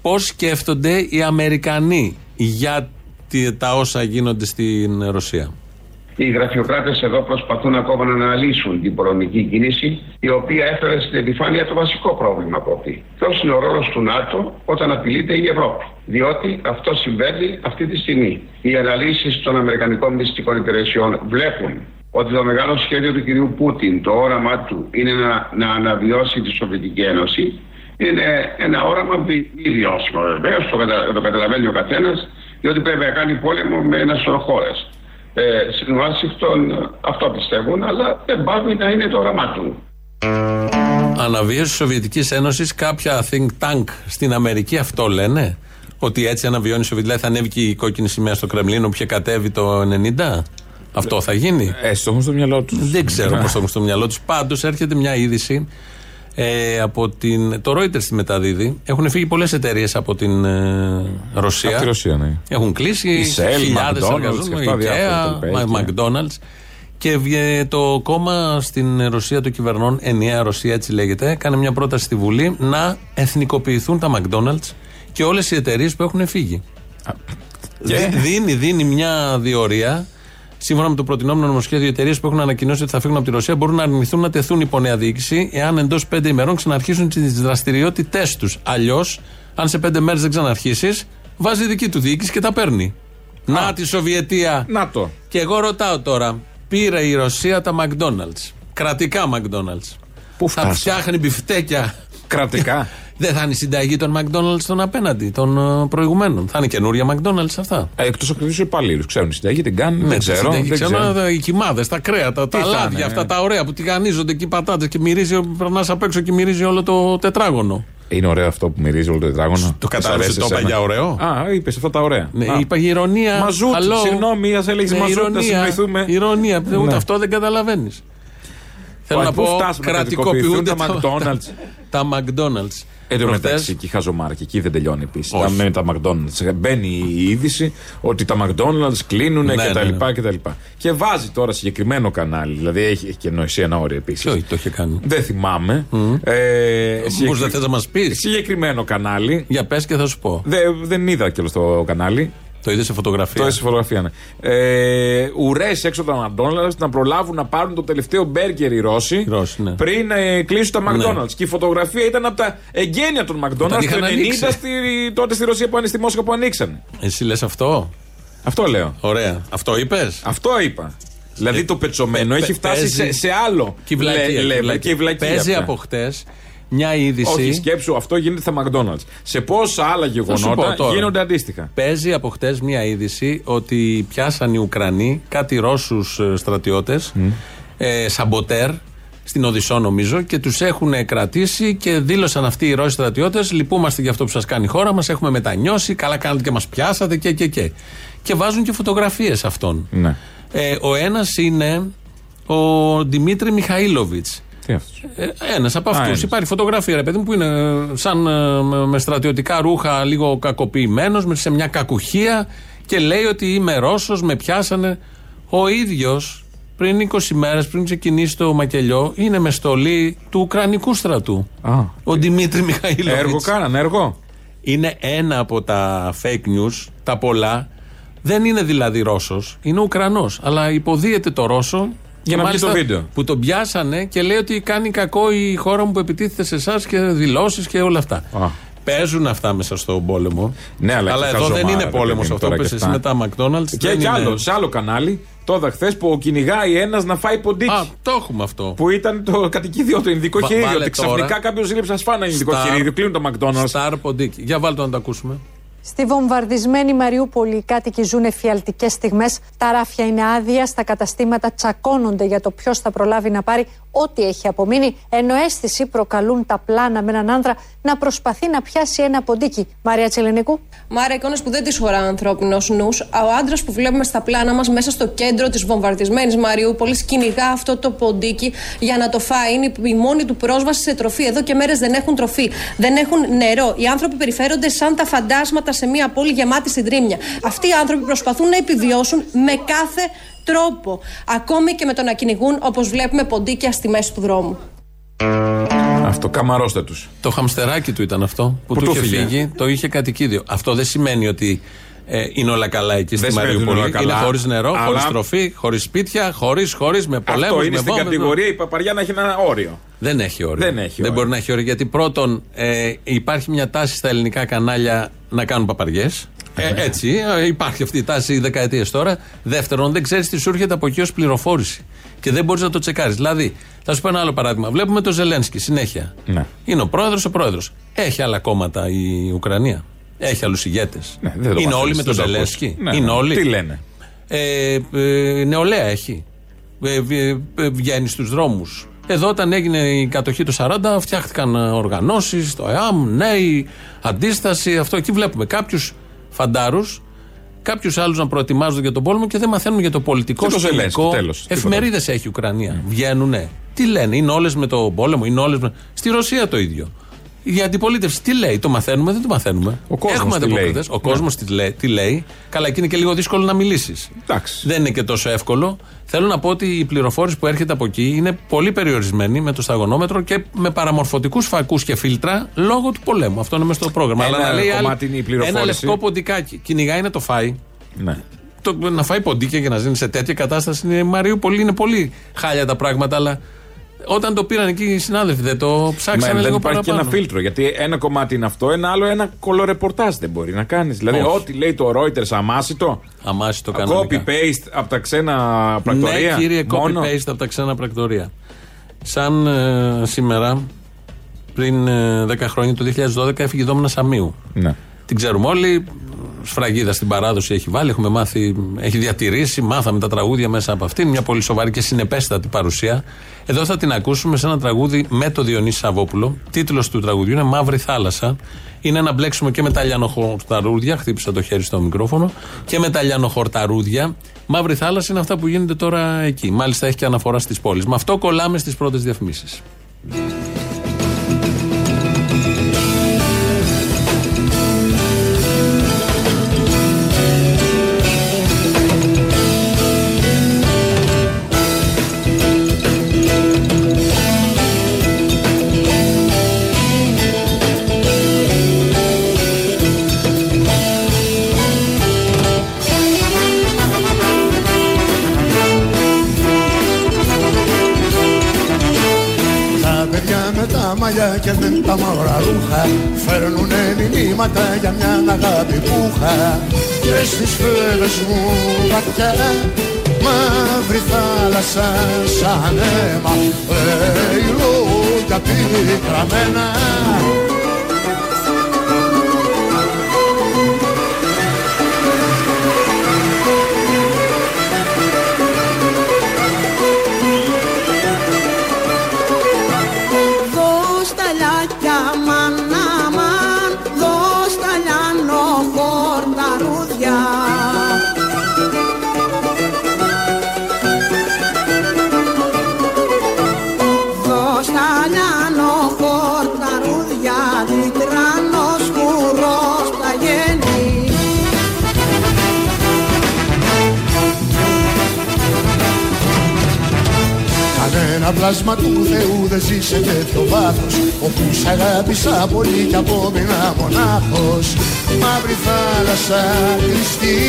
πώς σκέφτονται οι Αμερικανοί για τη- τα όσα γίνονται στην Ρωσία; Οι γραφειοκράτες εδώ προσπαθούν ακόμα να αναλύσουν την πολωνική κίνηση, η οποία έφερε στην επιφάνεια το βασικό πρόβλημα από αυτή. Ποιος είναι ο ρόλος του ΝΑΤΟ όταν απειλείται η Ευρώπη; Διότι αυτό συμβαίνει αυτή τη στιγμή. Οι αναλύσεις των Αμερικανικών μυστικών υπηρεσιών βλέπουν ότι το μεγάλο σχέδιο του κυρίου Πούτιν, το όραμά του είναι να, να αναβιώσει τη Σοβιετική Ένωση. Είναι ένα όραμα μη μη βιώσιμο βεβαίως, το, κατα, το καταλαβαίνει ο καθένας, διότι πρέπει να κάνει πόλεμο με ένα σωρό χώρες. Ε, στην Ουάσιγκτον αυτό πιστεύουν, αλλά δεν πάβει να είναι το όραμά του. Αναβίωση τη Σοβιετικής Ένωσης, κάποια think tank στην Αμερική αυτό λένε; Ότι έτσι αναβιώνει η Σοβιετική. Δηλαδή θα ανέβει και η κόκκινη σημαία στο Κρεμλίνο που είχε κατέβει το 90. Αυτό θα γίνει; Ε, το έχουν στο μυαλό τους. Δεν ξέρω πώς το έχουν στο μυαλό τους. Πάντως έρχεται μια είδηση ε, από την. Το Reuters τη μεταδίδει. Έχουν φύγει πολλές εταιρείες από την ε, Ρωσία. Από τη Ρωσία, ναι. Έχουν κλείσει Η Shell, χιλιάδες McDonald's εργαζόμενοι. και αυτά διάφορα, IKEA, τα Μα- υπέρ, McDonald's. Και βγε- το κόμμα στην Ρωσία των κυβερνών, Ενιαία Ρωσία έτσι λέγεται, έκανε μια πρόταση στη Βουλή να εθνικοποιηθούν τα McDonald's και όλες οι εταιρείες που έχουν φύγει. Δι- Δίνει, δίνει μια διορία. Σύμφωνα με το προτινόμενο νομοσχέδιο, οι εταιρείες που έχουν ανακοινώσει ότι θα φύγουν από τη Ρωσία μπορούν να αρνηθούν να τεθούν υπό νέα διοίκηση, εάν εντός πέντε ημερών ξαναρχίσουν τις δραστηριότητές τους. Αλλιώς, αν σε πέντε μέρες δεν ξαναρχίσεις, βάζει δική του διοίκηση και τα παίρνει. Να τη Σοβιετία. Να το. Και εγώ ρωτάω τώρα, πήρε η Ρωσία τα McDonald's. Κρατικά McDonald's; Πού θα φτάσαμε; φτιάχνει μπιφτέκια. Κρατικά. [laughs] Δεν θα είναι η συνταγή των McDonald's των απέναντι, των ε, προηγουμένων. Θα είναι καινούρια McDonald's αυτά. Εκτός από τους υπαλλήλους. Ξέρουν τη συνταγή, την κάνουν. Ναι, δεν ξέρω. συνταγή, Δεν ξέρω, ξέρω. ε, Οι κοιμάδες, τα κρέατα, τα θα λάδια, είναι, αυτά ε; τα ωραία που τηγανίζονται εκεί οι πατάτες και μυρίζει, περνάς απ' έξω και μυρίζει όλο το τετράγωνο. Είναι ωραίο αυτό που μυρίζει όλο το τετράγωνο. Το Σ' κατάλαβες, αρέσει το είπα εσένα; για ωραίο; Α, είπες αυτά τα ωραία. Ναι, Α. είπα για ηρωνία. Μαζούτ, Χαλό. συγγνώμη, ας έλεγες μαζούτ, να ηρωνία, συνοηθούμε. Ηρωνία, ούτε Ναι. αυτό δεν καταλαβαίνεις. Θέλω Ωραία, να πού πω, φτάσαμε να κρατικοποιούνται κρατικοποιηθούν τα McDonald's; [laughs] Τα McDonald's. Εν τω Προχθές- μεταξύ, εκεί χαζομάρα και εκεί δεν τελειώνει επίση. Όχι. Με τα McDonald's. Μπαίνει η είδηση ότι τα McDonald's κλείνουν Ναι, και τα ναι, ναι. λοιπά και τα λοιπά. Και βάζει τώρα συγκεκριμένο κανάλι, δηλαδή έχει, έχει και νοησία ένα όριο επίσης. Ποιο το είχε κάνει. Δεν θυμάμαι. Ε, Μήπως συγκεκρι- δεν θες να μας πεις; Συγκεκριμένο κανάλι. Για πες και θα σου πω. Δεν, δεν είδα κιόλας το κανάλι. Το είδες σε φωτογραφία; Το έστω φωτογραφία, ναι. Ε, Ουρές έξω από τα McDonald's να προλάβουν να πάρουν το τελευταίο μπέργκερ οι Ρώσοι, Οι Ρώσοι, ναι. πριν ε, κλείσουν τα McDonald's. Ναι. Και η φωτογραφία ήταν από τα εγγένεια των McDonald's Όταν το 90 είχαν ανοίξει. στη, τότε στη Ρωσία που είναι στη Μόσχα που ανοίξανε. Εσύ λες αυτό; Αυτό λέω. Ωραία. Αυτό είπες; Αυτό είπα. Δηλαδή το πετσωμένο πε- έχει φτάσει παίζει- σε, σε άλλο Και η βλακεία, λε- και η level βλακεία. και η βλακεία Παίζει πια. από χτες μια είδηση. Όχι, σκέψου, αυτό γίνεται στα McDonald's. Σε πόσα άλλα σου πω γεγονότα τώρα. γίνονται αντίστοιχα. Παίζει από χτες μια είδηση ότι πιάσαν οι Ουκρανοί κάτι Ρώσους στρατιώτες, ε, σαμποτέρ, στην Οδυσσό νομίζω, και τους έχουν κρατήσει και δήλωσαν αυτοί οι Ρώσοι στρατιώτες: Λυπούμαστε για αυτό που σας κάνει η χώρα μας, έχουμε μετανιώσει, καλά κάνετε και μας πιάσατε και και και. Και βάζουν και φωτογραφίες αυτών. Ναι. Ε, ο ένας είναι ο Δημήτρη Μιχαήλοβιτς. Τι αυτός. Ένας από αυτούς. ένας. Υπάρχει φωτογραφία, ρε παιδί μου, που είναι ε, σαν ε, με- με στρατιωτικά ρούχα, λίγο κακοποιημένος, σε μια κακουχία και λέει ότι είμαι Ρώσος, με πιάσανε. Ο ίδιος πριν 20 μέρες, πριν ξεκινήσει το μακελιό, είναι με στολή του Ουκρανικού στρατού. Α. Ο Δημήτρη Μιχαήλοβιτ. Έργο κάνανε, έργο. Είναι ένα από τα fake news, τα πολλά. Δεν είναι δηλαδή Ρώσος, είναι Ουκρανός. Αλλά υποδίεται το Ρώσο. Για και να βγει το μάλιστα βίντεο. Που τον πιάσανε και λέει ότι κάνει κακό η χώρα μου που επιτίθεται σε εσάς και δηλώσεις και όλα αυτά. Α. Παίζουν αυτά μέσα στον πόλεμο. Ναι, αλλά και εδώ χαζομάρα, δεν είναι ρε πόλεμος παιδί μου, αυτό. τώρα Πες και εσύ αυτά. με τα McDonald's. Και, δεν κι είναι- άλλο, σε άλλο κανάλι, το είδα χθες που κυνηγάει ένας να φάει ποντίκι. Α, το έχουμε αυτό. Που ήταν το κατοικίδιο του Ινδικό Βα- χειρίδιο. βάλε Ότι ξαφνικά τώρα. κάποιος ζήλεψε να σφάνε ένα Ινδικό Star- χειρίδιο. Κλείνουν το McDonald's. Σταρ ποντίκι. Για βάλτε να το ακούσουμε. Στη βομβαρδισμένη Μαριούπολη οι κάτοικοι ζουν εφιαλτικέ στιγμές. Τα ράφια είναι άδεια, στα καταστήματα τσακώνονται για το ποιος θα προλάβει να πάρει ό,τι έχει απομείνει, ενώ αίσθηση προκαλούν τα πλάνα με έναν άνδρα να προσπαθεί να πιάσει ένα ποντίκι. Μαρία Τσελενικού. Μάρα, εικόνες που δεν τις χωρά ανθρώπινος νους. Ο άντρας που βλέπουμε στα πλάνα μας μέσα στο κέντρο της βομβαρδισμένης Μαριούπολης κυνηγά αυτό το ποντίκι για να το φάει. Είναι η μόνη του πρόσβαση σε τροφή. Εδώ και μέρες δεν έχουν τροφή, δεν έχουν νερό. Οι άνθρωποι περιφέρονται σαν τα φαντάσματα σε μια πόλη γεμάτη συντρίμια. Αυτοί οι άνθρωποι προσπαθούν να επιβιώσουν με κάθε τρόπο. Ακόμη και με το να κυνηγούν, όπως βλέπουμε, ποντίκια στη μέση του δρόμου. Αυτό, καμαρώστε τους. Το χαμστεράκι του ήταν αυτό που, Που του του είχε φύγε. φύγει, το είχε κατοικίδιο. Αυτό δεν σημαίνει ότι ε, είναι όλα καλά εκεί στη Δεν σημαίνει ότι είναι Μαριούπολη. όλα Είναι καλά, χωρίς νερό, αλλά- χωρίς τροφή, χωρίς σπίτια, χωρίς, χωρίς, με πολέμους. Αυτό είναι με στην βόμβες, κατηγορία η παπαριά να έχει ένα όριο. Δεν έχει όριο. Δεν έχει όριο. μπορεί να έχει όριο. Γιατί πρώτον, ε, υπάρχει μια τάση στα ελληνικά κανάλια να κάνουν παπαριές. Ε, έτσι, ε, υπάρχει αυτή η τάση δεκαετίες τώρα. Δεύτερον, δεν ξέρεις τι σου έρχεται από εκεί ως πληροφόρηση. Και δεν μπορείς να το τσεκάρεις. Δηλαδή, θα σου πω ένα άλλο παράδειγμα. Βλέπουμε τον Ζελένσκι συνέχεια. Ναι. Είναι ο πρόεδρος ο πρόεδρος. Έχει άλλα κόμματα η Ουκρανία. Έχει άλλους ηγέτες. Ναι, δεν το είναι μαθαίνεις, όλοι με τον δεν το Ζελένσκι. ακούς. Ναι, είναι ναι. όλοι. Τι λένε. Ε, ε, νεολαία έχει. Ε, βι- ε, βγαίνει στους δρόμους. Εδώ, όταν έγινε η κατοχή του 40, φτιάχτηκαν οργανώσεις, το ΕΑΜ, νέοι, αντίσταση. Αυτό εκεί βλέπουμε κάποιους φαντάρους, κάποιους άλλους να προετοιμάζονται για τον πόλεμο και δεν μαθαίνουν για το πολιτικό Και το σκηνικό. Ζελένσκι, τέλος, τίποτα. Εφημερίδες έχει η Ουκρανία. Βγαίνουνε. Τι λένε, είναι όλες με το πόλεμο, είναι όλες. Με... Στη Ρωσία το ίδιο. Η αντιπολίτευση τι λέει, το μαθαίνουμε, δεν το μαθαίνουμε. Ο κόσμος Έχουμε τι λέει. ανταποκριτές. Ο κόσμος τι, λέει, τι λέει. Καλά, και είναι και λίγο δύσκολο να μιλήσεις. Εντάξει. Δεν είναι και τόσο εύκολο. Θέλω να πω ότι η πληροφόρηση που έρχεται από εκεί είναι πολύ περιορισμένη με το σταγονόμετρο και με παραμορφωτικούς φακούς και φίλτρα λόγω του πολέμου. Αυτό είναι μέσα στο πρόγραμμα. Ένα Αλλά να λέει κομμάτι άλλη- είναι η πληροφόρηση. ένα λευκό ποντικάκι. Κυνηγάει να το φάει. Ναι. Το, να φάει ποντίκια και να ζει σε τέτοια κατάσταση είναι Μαριούπολη. Είναι πολύ χάλια τα πράγματα, αλλά όταν το πήραν εκεί οι συνάδελφοι δεν το ψάξανε Μα, λίγο δεν υπάρχει και παραπάνω. ένα φίλτρο. Γιατί ένα κομμάτι είναι αυτό, ένα άλλο ένα κολορεπορτάζ δεν μπορεί να κάνεις. Δηλαδή, Όχι. ό,τι λέει το Reuters αμάσιτο. Αμάσει το κανονικά. Copy-paste από τα ξένα πρακτορία. Ναι, κύριε, μόνο. copy-paste από τα ξένα πρακτορία. Σαν ε, σήμερα, πριν ε, 10 χρόνια, το 2012, έφυγε η Δόμνα Σαμίου. Ναι. Την ξέρουμε όλοι. Σφραγίδα στην παράδοση έχει βάλει, έχουμε μάθει, έχει διατηρήσει, μάθαμε τα τραγούδια μέσα από αυτήν. Μια πολύ σοβαρή και συνεπέστατη παρουσία. Εδώ θα την ακούσουμε σε ένα τραγούδι με το Διονύση Σαββόπουλο. Τίτλος του τραγουδιού είναι Μαύρη Θάλασσα. Είναι ένα μπλέξιμο και με τα λιανοχορταρούδια. Χτύπησα το χέρι στο μικρόφωνο. Και με τα λιανοχορταρούδια. Μαύρη Θάλασσα είναι αυτά που γίνεται τώρα εκεί. Μάλιστα έχει και αναφορά στις πόλεις. Με αυτό κολλάμε στις πρώτες διαφημίσεις. Τα μαύρα ρούχα Φέρνουνε μηνύματα για μια αγάπη που είχα. Και στις φεύγες μου βαθιά Μαύρη θάλασσα σαν αίμα. Λέει λόγια πικραμένα πλάσμα του Θεού δεν ζει σε τέτοιο βάθος. Όπου σ' αγάπησα πολύ κι απόμεινα μονάχος. Μαύρη θάλασσα κλειστή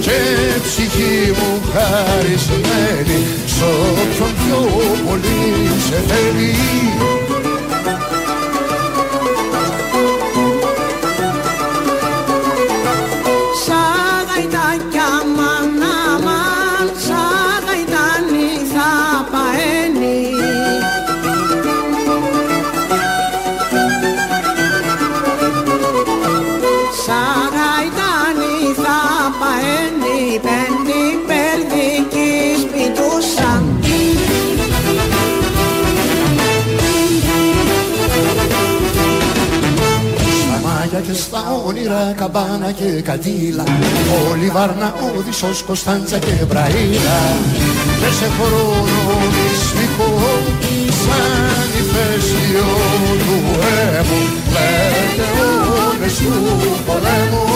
και ψυχή μου χαρισμένη. Σ' όποιον πιο πολύ σε θέλει στα όνειρα καμπάνα και κατήλα Όλη Βάρνα, Όδυσσος, Κωνσταντσα και Μπραήλα. Και σε χρόνο μυστικό σαν ηφαίστειο του έμου Μετεώνες του πολέμου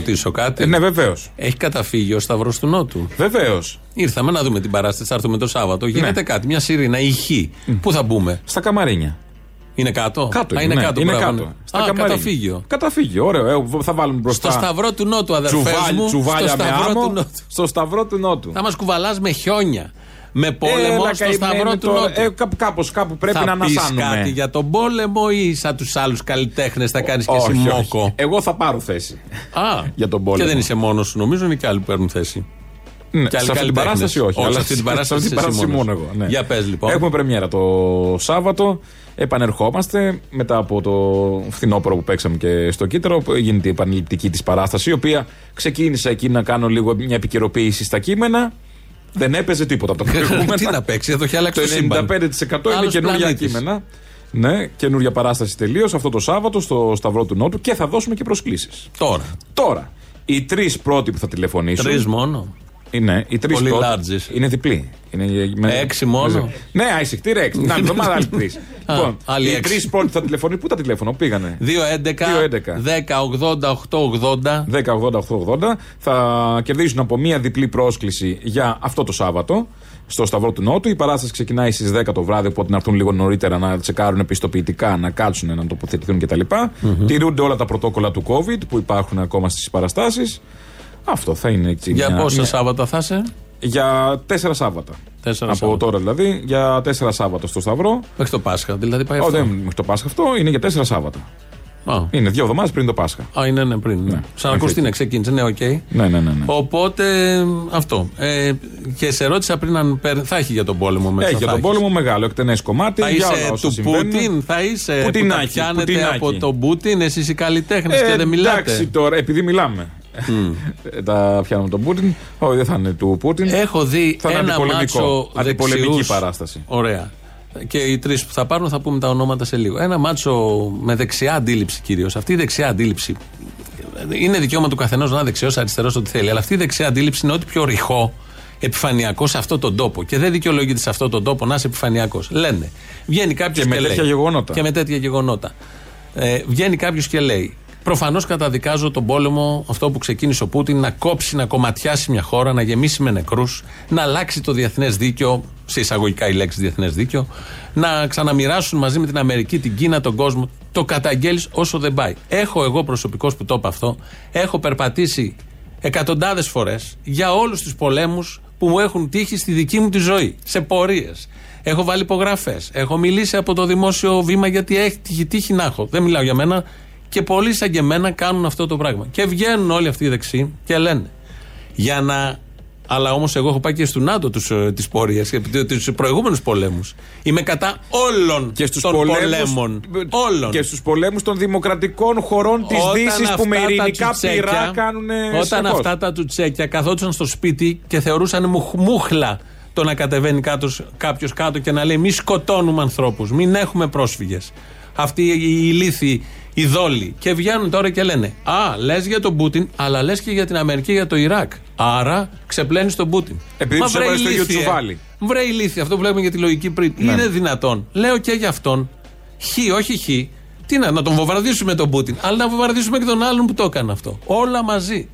ρωτήσω κάτι. Ε, ναι, βεβαίως. Έχει καταφύγει ο Σταυρό του Νότου. Βεβαίως. Ήρθαμε να δούμε την παράσταση, θα έρθουμε το Σάββατο. Γίνεται κάτι, μια σιρήνα, ηχή. Πού θα μπούμε, Στα καμαρίνια. Είναι κάτω; Κάτω Α, είναι, είναι ναι, κάτω. είναι μπράβο, κάτω. ναι. Στα Α, καμαρίνια. καταφύγιο. Καταφύγιο, ωραίο. Ε, θα βάλουμε μπροστά. Στο Σταυρό του Νότου, αδερφές τσουβάλι- μου. τσουβάλια στο με Σταυρό άμμο, του Νότου. Στο Σταυρό του Νότου. Θα μας κουβαλάς με χιόνια. Με πόλεμο Έλα, στο καημένε Σταυρό του τώρα. Νότου. Ε, κάπου, κάπως, κάπου πρέπει θα να πεις ανασάνουμε. κάτι για τον πόλεμο ή σαν τους άλλους καλλιτέχνες θα κάνεις και εσύ Όχι, όχι. μόκο. Εγώ θα πάρω θέση. Α, για τον πόλεμο. Και δεν είσαι μόνος σου, νομίζω είναι και άλλοι που παίρνουν θέση. Ναι, Και άλλοι σε αυτή την καλλιτέχνες. παράσταση όχι. Όχι, αλλά σε αυτή την παράσταση σε αυτή την είσαι παράσταση μόνος. μόνο εγώ. ναι. Για πες, λοιπόν. Έχουμε πρεμιέρα το Σάββατο. Επανερχόμαστε μετά από το φθινόπωρο που παίξαμε και στο κύτταρο. που Γίνεται η επαναληπτική της παράσταση, η οποία ξεκίνησε εκεί να κάνω λίγο μια επικαιροποίηση στα κείμενα. Δεν έπαιζε τίποτα από τα προηγούμενα. [laughs] Τι να παίξει, εδώ έχει αλλάξει Το το σύμπαν. 95% είναι Άλλος καινούργια πλανήτης. κείμενα. Ναι, καινούργια παράσταση τελείως αυτό το Σάββατο στο Σταυρό του Νότου και θα δώσουμε και προσκλήσεις. Τώρα. Τώρα, οι τρεις πρώτοι που θα τηλεφωνήσουν. Τρεις μόνο. Είναι οι τρεις Πολύ πρώτοι. larges. Είναι διπλή. Είναι με- Έξι μόνο; Ναι, άισιχτή ρε, έξι. Να, [laughs] εβδομάδα άλλοι τρεις. Α, Λοιπόν, άλλοι οι έξι. τρεις πρώτοι θα τηλεφωνήσουν. Πού τα τηλέφωνο, πήγανε; 2-11 10-80-8-80 10-80-8-80 θα κερδίσουν από μία διπλή πρόσκληση για αυτό το Σάββατο στο Σταυρό του Νότου. Η παράσταση ξεκινάει στις 10 το βράδυ, οπότε να έρθουν λίγο νωρίτερα να τσεκάρουν επιστοποιητικά, να κάτσουν, να τοποθετηθούν κτλ. Τηρούνται όλα τα πρωτόκολλα του COVID που υπάρχουν ακόμα στις παραστάσεις. Αυτό θα είναι έτσι. Για μια- πόσα μια- Σάββατα θα είσαι, Για τέσσερα Σάββατα. Τέσσερα Από Σάββατα. τώρα δηλαδή, για τέσσερα Σάββατα στο Σταυρό. Μέχρι το Πάσχα, δηλαδή πάει Ω, αυτό. δεν μέχρι το Πάσχα αυτό, είναι για τέσσερα Σάββατα. Α. Είναι δύο εβδομάδες πριν το Πάσχα. Α, είναι ναι, πριν. Ναι. Σαρακοστή να ξεκίνησε, ναι, οκ. Ναι, ναι, ναι. ναι. Οπότε αυτό. Ε, και σε ρώτησα πριν αν παίρνει- θα έχει για τον πόλεμο μέσα. Έχει για θα τον έχεις. πόλεμο μεγάλο, εκτενές κομμάτι. Θα για είσαι όλα όσα του συμβαίνουν. Πούτιν, θα είσαι Πουτινάκι, που τα πιάνετε πουτινάκι. από τον Πούτιν, εσείς οι καλλιτέχνες Ε, και δεν μιλάτε. Εντάξει τώρα, επειδή μιλάμε. Ε, τα πιάνουμε τον Πούτιν. Όχι, δεν θα είναι του Πούτιν. Έχω δει θα είναι ένα αντιπολεμικό. μάτσο Αντιπολεμική δεξιούς. παράσταση. Ωραία. Και οι τρεις που θα πάρουν θα πούμε τα ονόματα σε λίγο. Ένα μάτσο με δεξιά αντίληψη κυρίως. Αυτή η δεξιά αντίληψη. Είναι δικαίωμα του καθενός να είναι δεξιός, αριστερός, ό,τι θέλει. Αλλά αυτή η δεξιά αντίληψη είναι ό,τι πιο ρηχό, επιφανειακό σε αυτόν τον τόπο. Και δεν δικαιολογείται σε αυτόν τον τόπο να είσαι επιφανειακός. Λένε. Βγαίνει κάποιος Και και, με λέει. τέτοια γεγονότα. Και με τέτοια γεγονότα. Ε, βγαίνει κάποιος και λέει. Προφανώς καταδικάζω τον πόλεμο, αυτό που ξεκίνησε ο Πούτιν, να κόψει, να κομματιάσει μια χώρα, να γεμίσει με νεκρούς, να αλλάξει το διεθνές δίκαιο, σε εισαγωγικά η λέξη διεθνές δίκαιο, να ξαναμοιράσουν μαζί με την Αμερική, την Κίνα, τον κόσμο. Το καταγγέλεις όσο δεν πάει. Έχω εγώ προσωπικό που το είπα αυτό, έχω περπατήσει εκατοντάδες φορές για όλους τους πολέμους που μου έχουν τύχει στη δική μου τη ζωή, σε πορείες. Έχω βάλει υπογραφές. Έχω μιλήσει από το δημόσιο βήμα γιατί έχει τύχει, τύχει να έχω. Δεν μιλάω για μένα. Και πολλοί σαν και εμένα κάνουν αυτό το πράγμα. Και βγαίνουν όλοι αυτοί οι δεξιοί και λένε για να. Αλλά όμως εγώ έχω πάει και στο ΝΑΤΟ τις πορείες και τους προηγούμενους πολέμους. Είμαι κατά όλων Και στους των πολέμους, πολέμων. Όλων. Και στους πολέμους των δημοκρατικών χωρών της Όταν Δύσης που αυτά με τα ειρηνικά τσουτσέκια- πυρά κάνουν. Όταν αυτά τα τσουτσέκια καθόντουσαν στο σπίτι και θεωρούσαν μουχ- μούχλα το να κατεβαίνει κάποιος κάτω και να λέει Μη σκοτώνουμε ανθρώπους, μην έχουμε πρόσφυγες. Αυτοί οι ηλίθιοι, οι δόλοι. Και βγαίνουν τώρα και λένε Α, λες για τον Πούτιν, αλλά λες και για την Αμερική για το Ιράκ. Άρα ξεπλένεις τον Πούτιν. Επειδή Μα τους βρε έβαλες στο ίδιο ηλίθιε. τσουβάλι. Βρε ηλίθιε, αυτό που βλέπουμε για τη λογική πριν. Ναι. Είναι δυνατόν. Λέω και για αυτόν. Χ, όχι χ. Τι να, να τον βομβαρδίσουμε τον Πούτιν, αλλά να βομβαρδίσουμε και τον άλλον που το έκανε αυτό. Όλα μαζί.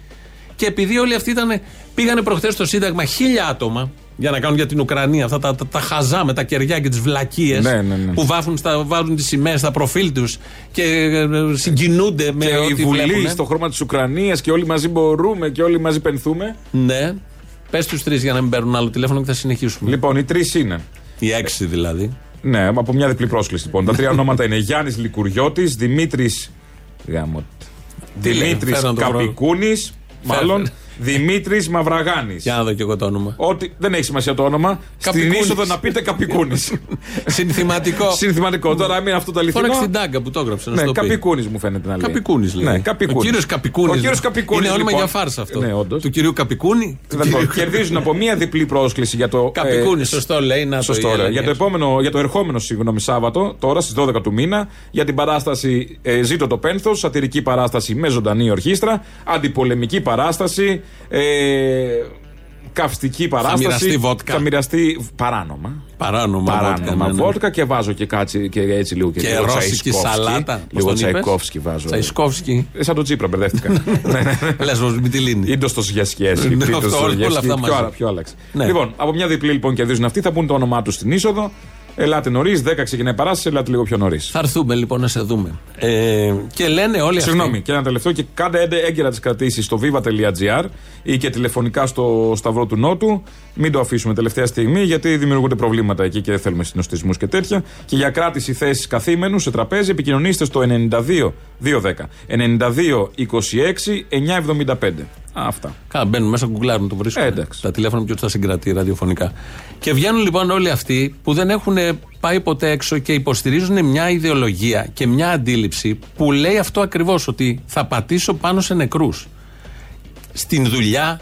Και επειδή όλοι αυτοί ήταν, πήγανε προχθές στο Σύνταγμα χίλια άτομα για να κάνουν για την Ουκρανία αυτά τα, τα, τα χαζά με τα κεριά και τις βλακίες Ναι, ναι, ναι. που βάφουν στα, βάζουν τις σημαίες στα προφίλ τους και ε, συγκινούνται με Και η ό,τι Βουλή βλέπουνε. στο χρώμα της Ουκρανίας και όλοι μαζί μπορούμε και όλοι μαζί πενθούμε. Ναι. Πες τους τρεις για να μην παίρνουν άλλο τηλέφωνο και θα συνεχίσουμε. Λοιπόν, οι τρεις είναι. Οι έξι δηλαδή. Ναι, από μια διπλή πρόσκληση λοιπόν. Τα τρία ονόματα είναι Γιάννης Λικουριώτης, Δημήτρης. Γάμο. Τι λέει, Δημήτρης φέρνω το βρω. Καπικούνη. Μάλλον Δημήτρης Μαυραγάνης. Για να δω και εγώ το όνομα. Ότι δεν έχει σημασία το όνομα. Στην Καπικούνης. είσοδο να πείτε Καπικούνης. [laughs] Συνθηματικό. Συνθηματικό. Τώρα μην αυτό το αληθινό. Φώναξε την τάγκα που το έγραψε. να Ναι, στο πει. Καπικούνης μου φαίνεται να λέει. Καπικούνης λέει. Ναι, Καπικούνης. Ο κύριος Καπικούνης. Ο κύριος Καπικούνης, Είναι όνομα λοιπόν. για φάρσα αυτό. Ναι, όντως. Του κυρίου Καπικούνη. του Λοιπόν, κυρίου- κερδίζουν από μία διπλή πρόσκληση για το. Καπικούνη, ε, σωστό λέει. Να Σωστό, το ωραία. έλεγες. Για το, επόμενο, για το ερχόμενο συγγνώμη, Σάββατο, τώρα στις 12 του μήνα, για την παράσταση ε, Ζήτω το Πένθος, σατυρική παράσταση με ζωντανή ορχήστρα, αντιπολεμική παράσταση, ε, καυστική παράσταση. μοιραστεί βότκα. Θα μοιραστεί παράνομα. Παράνομα. Παράνομα βότκα, ναι, ναι. βότκα και βάζω και, κάτσι, και έτσι λίγο και, Και λίγο ρώσικη Τσαϊσκόφσκι. σαλάτα. Πώς Λίγο τον είπες; Τσαϊκόφσκι βάζω. Τσαϊσκόφσκι. Ε, σαν τον Τσίπρα μπερδεύτηκα. [laughs] ναι, ναι, ναι. Λες, με τη λύνη. Ή το στο Σιασκιέσκι. Ναι, αυτό, όλα αυτά μαζί. Πιο, πιο άλλαξε. Ναι. Λοιπόν, από μια διπλή λοιπόν κερδίζουν αυτοί, θα πούν το όνομά τους στην είσοδο. Ελάτε νωρίς, 10 ξεκινάει η παράσταση, ελάτε λίγο πιο νωρίς. Θα έρθουμε λοιπόν να σε δούμε. Ε, και λένε όλοι αυτοί. Συγγνώμη, και ένα τελευταίο και κάντε έντε- έγκαιρα τις κρατήσεις στο viva.gr ή και τηλεφωνικά στο Σταυρό του Νότου. Μην το αφήσουμε τελευταία στιγμή γιατί δημιουργούνται προβλήματα εκεί και δεν θέλουμε συνοστισμούς και τέτοια. Και για κράτηση θέση καθήμενους σε τραπέζι επικοινωνήστε στο 92 210 92 26 975. Α, Αυτά. Καλά, μπαίνουν μέσα, γκουγκλάρουν, το βρίσκουν. Ε, εντάξει. Τα τηλέφωνα ποιο τα συγκρατεί ραδιοφωνικά. Και βγαίνουν λοιπόν όλοι αυτοί που δεν έχουν πάει ποτέ έξω και υποστηρίζουν μια ιδεολογία και μια αντίληψη που λέει αυτό ακριβώς, ότι θα πατήσω πάνω σε νεκρούς. Στην δουλειά,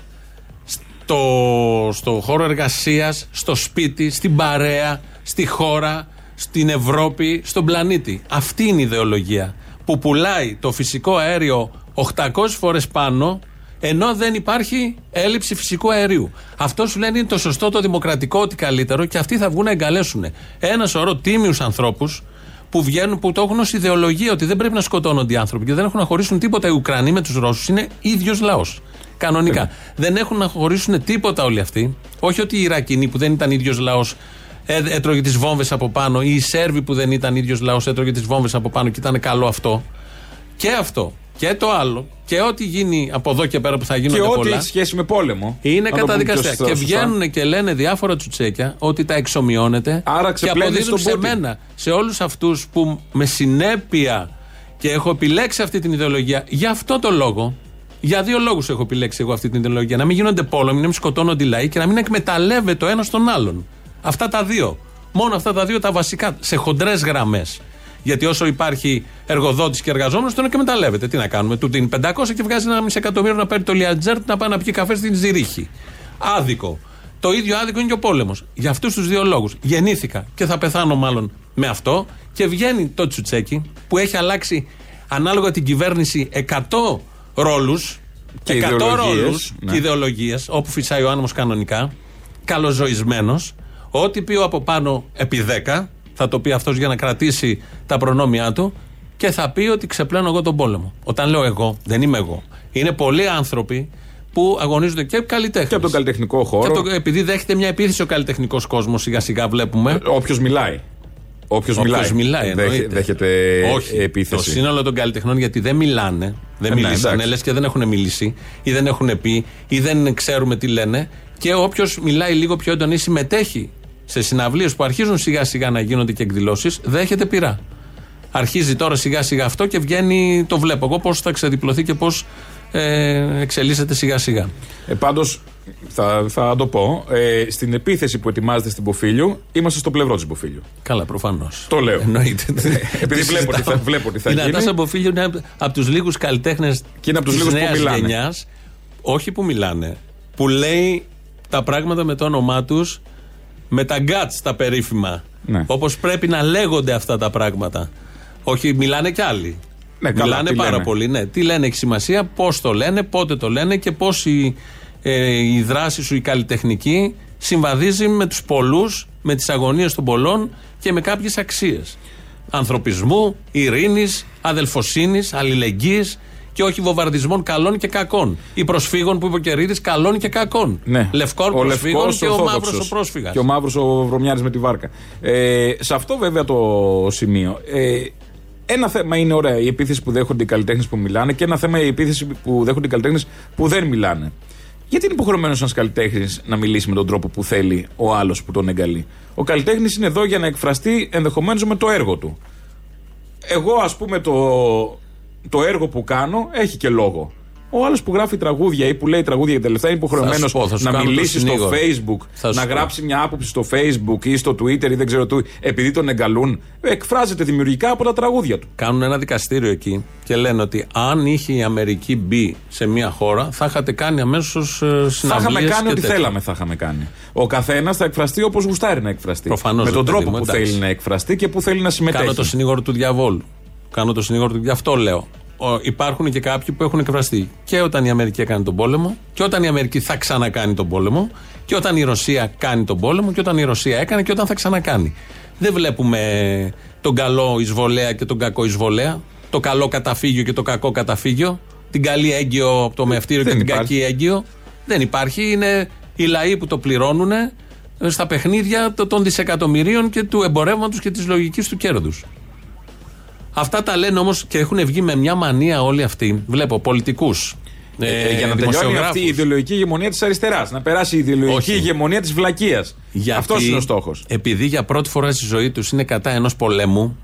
στο, στο χώρο εργασίας, στο σπίτι, στην παρέα, στη χώρα, στην Ευρώπη, στον πλανήτη. Αυτή είναι η ιδεολογία που πουλάει το φυσικό αέριο 800 φορές πάνω ενώ δεν υπάρχει έλλειψη φυσικού αερίου. Αυτό σου λένε είναι το σωστό, το δημοκρατικό, ότι καλύτερο και αυτοί θα βγουν να εγκαλέσουν ένα σωρό τίμιους ανθρώπους που βγαίνουν, που το έχουν ως ιδεολογία ότι δεν πρέπει να σκοτώνονται οι άνθρωποι και δεν έχουν να χωρίσουν τίποτα οι Ουκρανοί με τους Ρώσους. Είναι ίδιος λαός. Κανονικά. Δεν έχουν να χωρίσουν τίποτα όλοι αυτοί. Όχι ότι οι Ιρακινοί που δεν ήταν ίδιος λαός έτρωγε τις βόμβες από πάνω ή οι Σέρβοι που δεν ήταν ίδιος λαός έτρωγε τις βόμβες από πάνω και ήταν καλό αυτό. Και αυτό. Και το άλλο. Και ό,τι γίνει από εδώ και πέρα που θα Και γίνονται ό,τι πολλά. έχει σχέση με πόλεμο. Είναι Να το πούμε καταδικαστέα. πιο Και σωστά. βγαίνουν και λένε διάφορα τσουτσέκια ότι τα εξομοιώνεται. Άρα και ξεπλένεις αποδίδουν τον σε Πούτιν. μένα, σε όλους αυτούς που με συνέπεια και έχω επιλέξει αυτή την ιδεολογία για αυτό το λόγο. Για δύο λόγους έχω επιλέξει εγώ αυτή την ιδεολογία. Να μην γίνονται πόλεμοι, να μην σκοτώνονται οι λαοί και να μην εκμεταλλεύεται ο ένας τον άλλον. Αυτά τα δύο. Μόνο αυτά τα δύο τα βασικά, σε χοντρές γραμμές. Γιατί όσο υπάρχει εργοδότης και εργαζόμενος, τον εκμεταλλεύεται. Τι να κάνουμε, του δίνει 500 και βγάζει ένα μισό εκατομμύριο να παίρνει το Λιατζέρτ να πάει να πιει καφέ στην Ζηρίχη. Άδικο. Το ίδιο άδικο είναι και ο πόλεμος. Για αυτούς τους δύο λόγους. Γεννήθηκα και θα πεθάνω μάλλον με αυτό. Και βγαίνει το τσουτσέκι που έχει αλλάξει ανάλογα την κυβέρνηση 100 ρόλους. Και 100 ιδεολογίες, ρόλους ναι. και ιδεολογίες, όπου φυσάει ο άνεμος κανονικά. Καλοζωισμένος. Ό,τι πει ο από πάνω επί 10, θα το πει αυτός για να κρατήσει τα προνόμια του και θα πει ότι ξεπλένω εγώ τον πόλεμο. Όταν λέω εγώ, δεν είμαι εγώ. Είναι πολλοί άνθρωποι που αγωνίζονται και καλλιτέχνες. Και από τον καλλιτεχνικό χώρο. επειδή δέχεται μια επίθεση ο καλλιτεχνικός κόσμος, σιγά σιγά βλέπουμε. Όποιος μιλάει. Όποιος μιλάει. Όποιος μιλάει, Δέχε- εννοείται. δέχεται Όχι. επίθεση. Το σύνολο των καλλιτεχνών γιατί δεν μιλάνε. Δεν Ε, ναι, μιλήσανε, εντάξει. λες και δεν έχουν μιλήσει ή δεν έχουν πει ή δεν ξέρουμε τι λένε. Και όποιος μιλάει λίγο πιο έντονα ή συμμετέχει σε συναυλίες που αρχίζουν σιγά σιγά να γίνονται και εκδηλώσεις, δέχεται πειρά. Αρχίζει τώρα σιγά σιγά αυτό και βγαίνει, το βλέπω εγώ πώς θα ξεδιπλωθεί και πώς ε, εξελίσσεται σιγά σιγά. Ε, Πάντως, θα, θα το πω, ε, στην επίθεση που ετοιμάζεται στην Ποφίλιο, είμαστε στο πλευρό της Ποφίλιο. Καλά, προφανώς. Το λέω. Εννοείται. Επειδή βλέπω τι θα, βλέπω τι θα Η γίνει. Νατάσα Μποφίλιο είναι από τους λίγους καλλιτέχνες Και είναι από τους λίγους που μιλάνε. γενιάς. Όχι που μιλάνε. Που λέει τα πράγματα με το όνομά τους με τα guts τα περίφημα. Ναι. Όπως πρέπει να λέγονται αυτά τα πράγματα. Όχι, μιλάνε κι άλλοι. Ναι, καλά, μιλάνε τι πάρα λένε. πολύ. Ναι. Τι λένε έχει σημασία, πώς το λένε, πότε το λένε και πώς η, ε, η δράση σου, η καλλιτεχνική, συμβαδίζει με τους πολλούς, με τις αγωνίες των πολλών και με κάποιες αξίες. Ανθρωπισμού, ειρήνης, αδελφοσύνης, αλληλεγγύης και όχι βομβαρδισμών καλών και κακών. Ή προσφύγων που είπε ο Κερίδης, καλών και κακών. Ναι. Λευκών Ο προσφύγων λευκός και ο Ορθόδοξος. μαύρος ο πρόσφυγας. Και ο μαύρος ο βρωμιάρη με τη βάρκα. Ε, σε αυτό βέβαια το σημείο. Ε, ένα θέμα είναι ωραία η επίθεση που δέχονται οι καλλιτέχνες που μιλάνε και ένα θέμα η επίθεση που δέχονται οι καλλιτέχνες που δεν μιλάνε. Γιατί είναι υποχρεωμένος ένας καλλιτέχνης να μιλήσει με τον τρόπο που θέλει ο άλλος που τον εγκαλεί; Ο καλλιτέχνης είναι εδώ για να εκφραστεί ενδεχομένως με το έργο του. Εγώ, ας πούμε, το, το έργο που κάνω έχει και λόγο. Ο άλλος που γράφει τραγούδια ή που λέει τραγούδια για τελευταία είναι υποχρεωμένος Θα σου πω, θα σου να κάνω το μιλήσει στο συνήγορο. Facebook, Θα σου να πω. γράψει μια άποψη στο Facebook ή στο Twitter ή δεν ξέρω τι, επειδή τον εγκαλούν. Εκφράζεται δημιουργικά από τα τραγούδια του. Κάνουν ένα δικαστήριο εκεί και λένε ότι αν είχε η Αμερική μπει σε μια χώρα, θα είχατε κάνει αμέσως συναυλίες Θα είχαμε κάνει και ό,τι τέτοια. θέλαμε, θα είχαμε κάνει. Ο καθένας θα εκφραστεί όπως γουστάρει να εκφραστεί. Προφανώς, με τον ρε παιδί τρόπο μου, που εντάξει. θέλει να εκφραστεί και που θέλει να συμμετέχει. Κάνω το συνήγορο του διαβόλου. Κάνω το συνήγορο του. Γι' αυτό λέω. Ο, υπάρχουν και κάποιοι που έχουν εκφραστεί και όταν η Αμερική έκανε τον πόλεμο και όταν η Αμερική θα ξανακάνει τον πόλεμο και όταν η Ρωσία κάνει τον πόλεμο και όταν η Ρωσία έκανε και όταν θα ξανακάνει. Δεν βλέπουμε τον καλό εισβολέα και τον κακό εισβολέα, το καλό καταφύγιο και το κακό καταφύγιο, την καλή έγκυο από το μευτήριο και Δεν την υπάρχει. κακή έγκυο. Δεν υπάρχει. Είναι οι λαοί που το πληρώνουν ε, στα παιχνίδια το- των δισεκατομμυρίων και του εμπορεύματος και της λογικής του κέρδους. Αυτά τα λένε όμως και έχουν βγει με μια μανία όλοι αυτοί. Βλέπω πολιτικούς. Ε, για να τελειώνει αυτή η ιδεολογική ηγεμονία της αριστεράς. Να περάσει η ιδεολογική Όχι. ηγεμονία της βλακείας. Αυτός είναι ο στόχος. Επειδή για πρώτη φορά στη ζωή τους είναι κατά ενός πολέμου,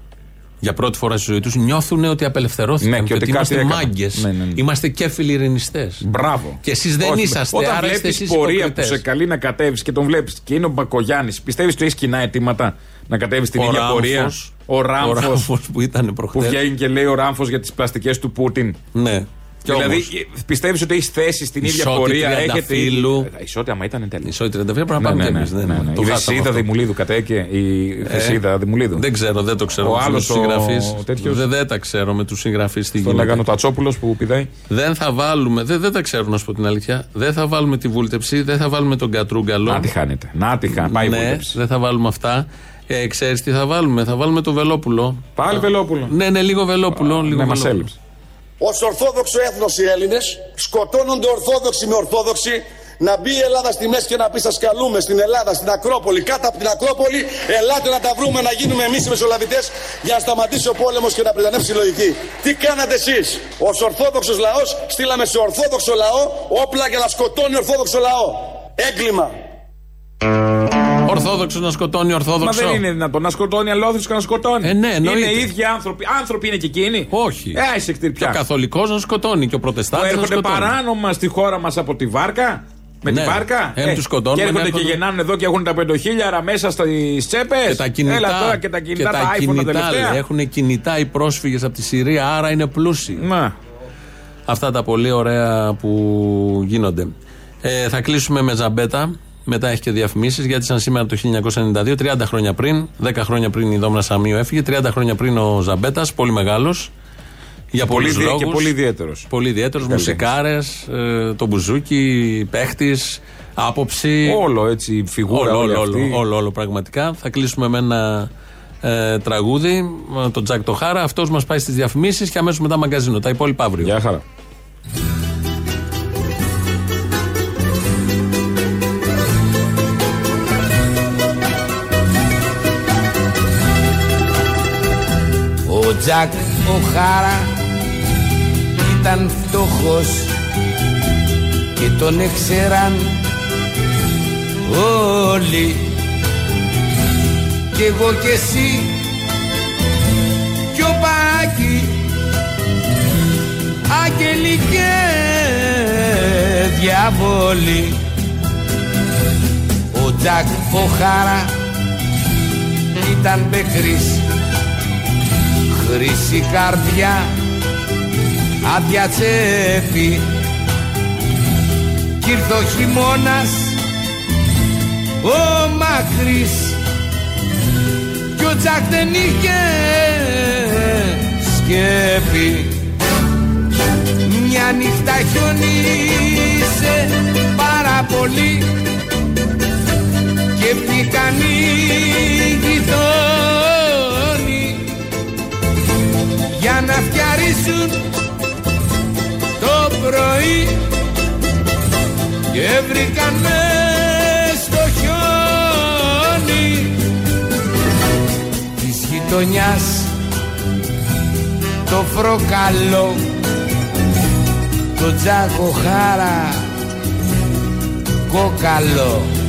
για πρώτη φορά στη ζωή τους νιώθουν ότι απελευθερώθηκαν. Ναι, και ότι είμαστε κάτι έκαναν. μάγκες. Ναι, ναι, ναι. Είμαστε κέφιλοι ειρηνιστέ. Μπράβο. Και εσείς δεν Όχι, είσαστε. Όταν άρα είστε βλέπεις εσείς πορεία που υποκριτές. σε καλεί να κατέβεις και τον βλέπεις και είναι ο Μπακογιάννης, πιστεύεις ότι έχει κοινά αιτήματα να κατέβεις στην Ο ίδια Ράμφος, πορεία. Ο Ράμφος Ράμφος που ήταν που προχθές. βγαίνει και λέει ο Ράμφος για τις πλαστικές του Πούτιν. Ναι. Κι δηλαδή, όμως, πιστεύεις ότι έχεις θέση στην ίδια Ισότη πορεία. Έχετε. τριανταφύλου. Ε, Ισότητα, μα ήταν τέλειος. Ισότη 35 πρέπει να πάμε κι εμείς. ναι, ναι. Το Η χάσαμε Δεσίδα αυτό. Δημουλίδου κατέκε. Η Ε, Δεσίδα Δημουλίδου. Δεν ξέρω, δεν το ξέρω. Ο με άλλος τους ο συγγραφείς. τέτοιος. Δεν, δεν τα ξέρω με τους συγγραφείς τι Τον γίνεται. λέγανε ο Τατσόπουλος που πηδάει. Δεν θα βάλουμε, δεν, δεν τα ξέρω να σου πω την αλήθεια. Δεν θα βάλουμε τη βούλτεψη, δεν θα βάλουμε τον κατρούγκαλο. Να τη χάνετε. Να τη χάνετε. Πάει η ναι, βούλτεψη. δεν θα βάλουμε αυτά. Ε, ξέρεις τι θα βάλουμε, θα βάλουμε το Βελόπουλο. Πάλι Βελόπουλο. Ναι, ναι, λίγο Βελόπουλο. λίγο Ναι, μας Βελόπουλο. έλειψε. Ως Ορθόδοξο έθνος οι Έλληνες σκοτώνονται Ορθόδοξοι με Ορθόδοξοι να μπει η Ελλάδα στη μέση και να πει σας καλούμε στην Ελλάδα, στην Ακρόπολη, κάτω από την Ακρόπολη ελάτε να τα βρούμε να γίνουμε εμείς οι μεσολαβητές για να σταματήσει ο πόλεμος και να πλανέψει η λογική. Τι κάνατε εσείς; Ως Ορθόδοξος λαός στείλαμε σε Ορθόδοξο λαό όπλα για να σκοτώνει Ορθόδοξο λαό. Έγκλημα. Ορθόδοξος να σκοτώνει Μα Ορθόδοξο. δεν είναι δυνατόν να σκοτώνει αλόθρησκο και να σκοτώνει. Ε, ναι, εννοείται. είναι οι ίδιοι άνθρωποι. Άνθρωποι είναι και εκείνοι. Όχι. Ε, είσαι Και ο πια. καθολικός να σκοτώνει και ο Που Προτεστάντη να έρχονται σκοτώνει. παράνομα στη χώρα μας από τη βάρκα; Με Ναι. τη βάρκα. Ένα τους σκοτώνουν, Και έρχονται ένα και έρχονται- γεννάνε εδώ και έχουν τα πεντοχίλιαρα μέσα στις τσέπες. Και τα κινητά. Έλα τώρα και τα κινητά, τα, iPhone τα κινητά, τελευταία. Έχουν κινητά οι πρόσφυγες από τη Συρία, άρα είναι πλούσιοι. Να. Αυτά τα πολύ ωραία που γίνονται. Ε, θα κλείσουμε με ζαμπέτα. Μετά έχει και διαφημίσεις γιατί σαν σήμερα το 1992, 30 χρόνια πριν, 10 χρόνια πριν η Δόμνα Σαμίου έφυγε, 30 χρόνια πριν ο Ζαμπέτας, πολύ μεγάλος. Για Πολύ πολλούς δι- λόγους. και πολύ ιδιαίτερος. Πολύ ιδιαίτερος. Μουσικάρες, ε, το μπουζούκι, παίχτης, άποψη. Όλο έτσι η φιγούρα. Όλο, όλη όλο, αυτή. όλο, όλο, όλο πραγματικά. Θα κλείσουμε με ένα ε, τραγούδι, ε, τον Τζακ Τοχάρα. Αυτός μας πάει στις διαφημίσεις και αμέσως μετά μαγκαζίνο. Τα υπόλοιπα αύριο. Γεια χαρά. Τζακ ο Χάρα ήταν φτωχός και τον έξεραν όλοι. Κι εγώ κι εσύ κι ο Πάκη άγγελοι και διαβόλοι. Ο Τζακ ο Χάρα ήταν μπεκρής χρυσή καρδιά άδεια τσέπη. Κι ήρθε ο χειμώνας ο μακρύς. Κι ο Τζακ δεν είχε σκέπη. Μια νύχτα χιονίσε πάρα πολύ. Και βγήκαν οι γειτόνοι για να φτιαρίσουν το πρωί και βρήκαν μες στο χιόνι της γειτονιάς το φροκαλό το τζάκο χάρα κόκαλο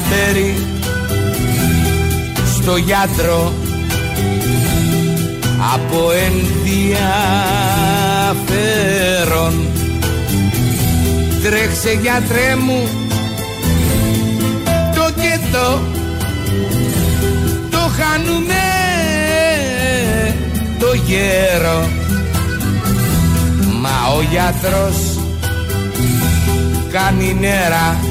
χαμπέρι στο γιατρό από ενδιαφέρον. Τρέξε γιατρέ μου το και το το χάνουμε το γέρο. Μα ο γιατρός κάνει νέρα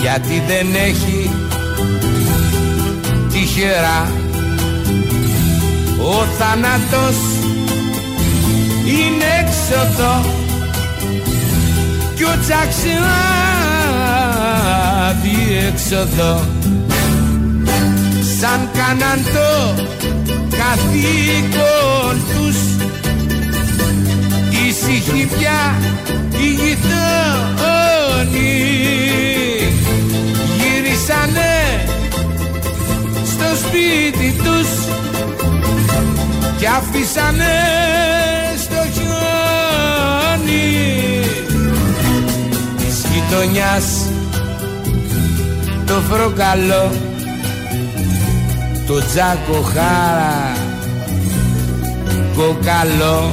γιατί δεν έχει τυχερά ο θάνατος. Είναι έξοδο κι ο τσαξιά διέξοδο σαν κάναν το καθήκον τους. Ήσυχοι πια οι γειτόνοι γύρισανε στο σπίτι τους κι άφησανε στο χιόνι της γειτονιάς. Το φροκαλό το τζάκο χάρα κοκαλό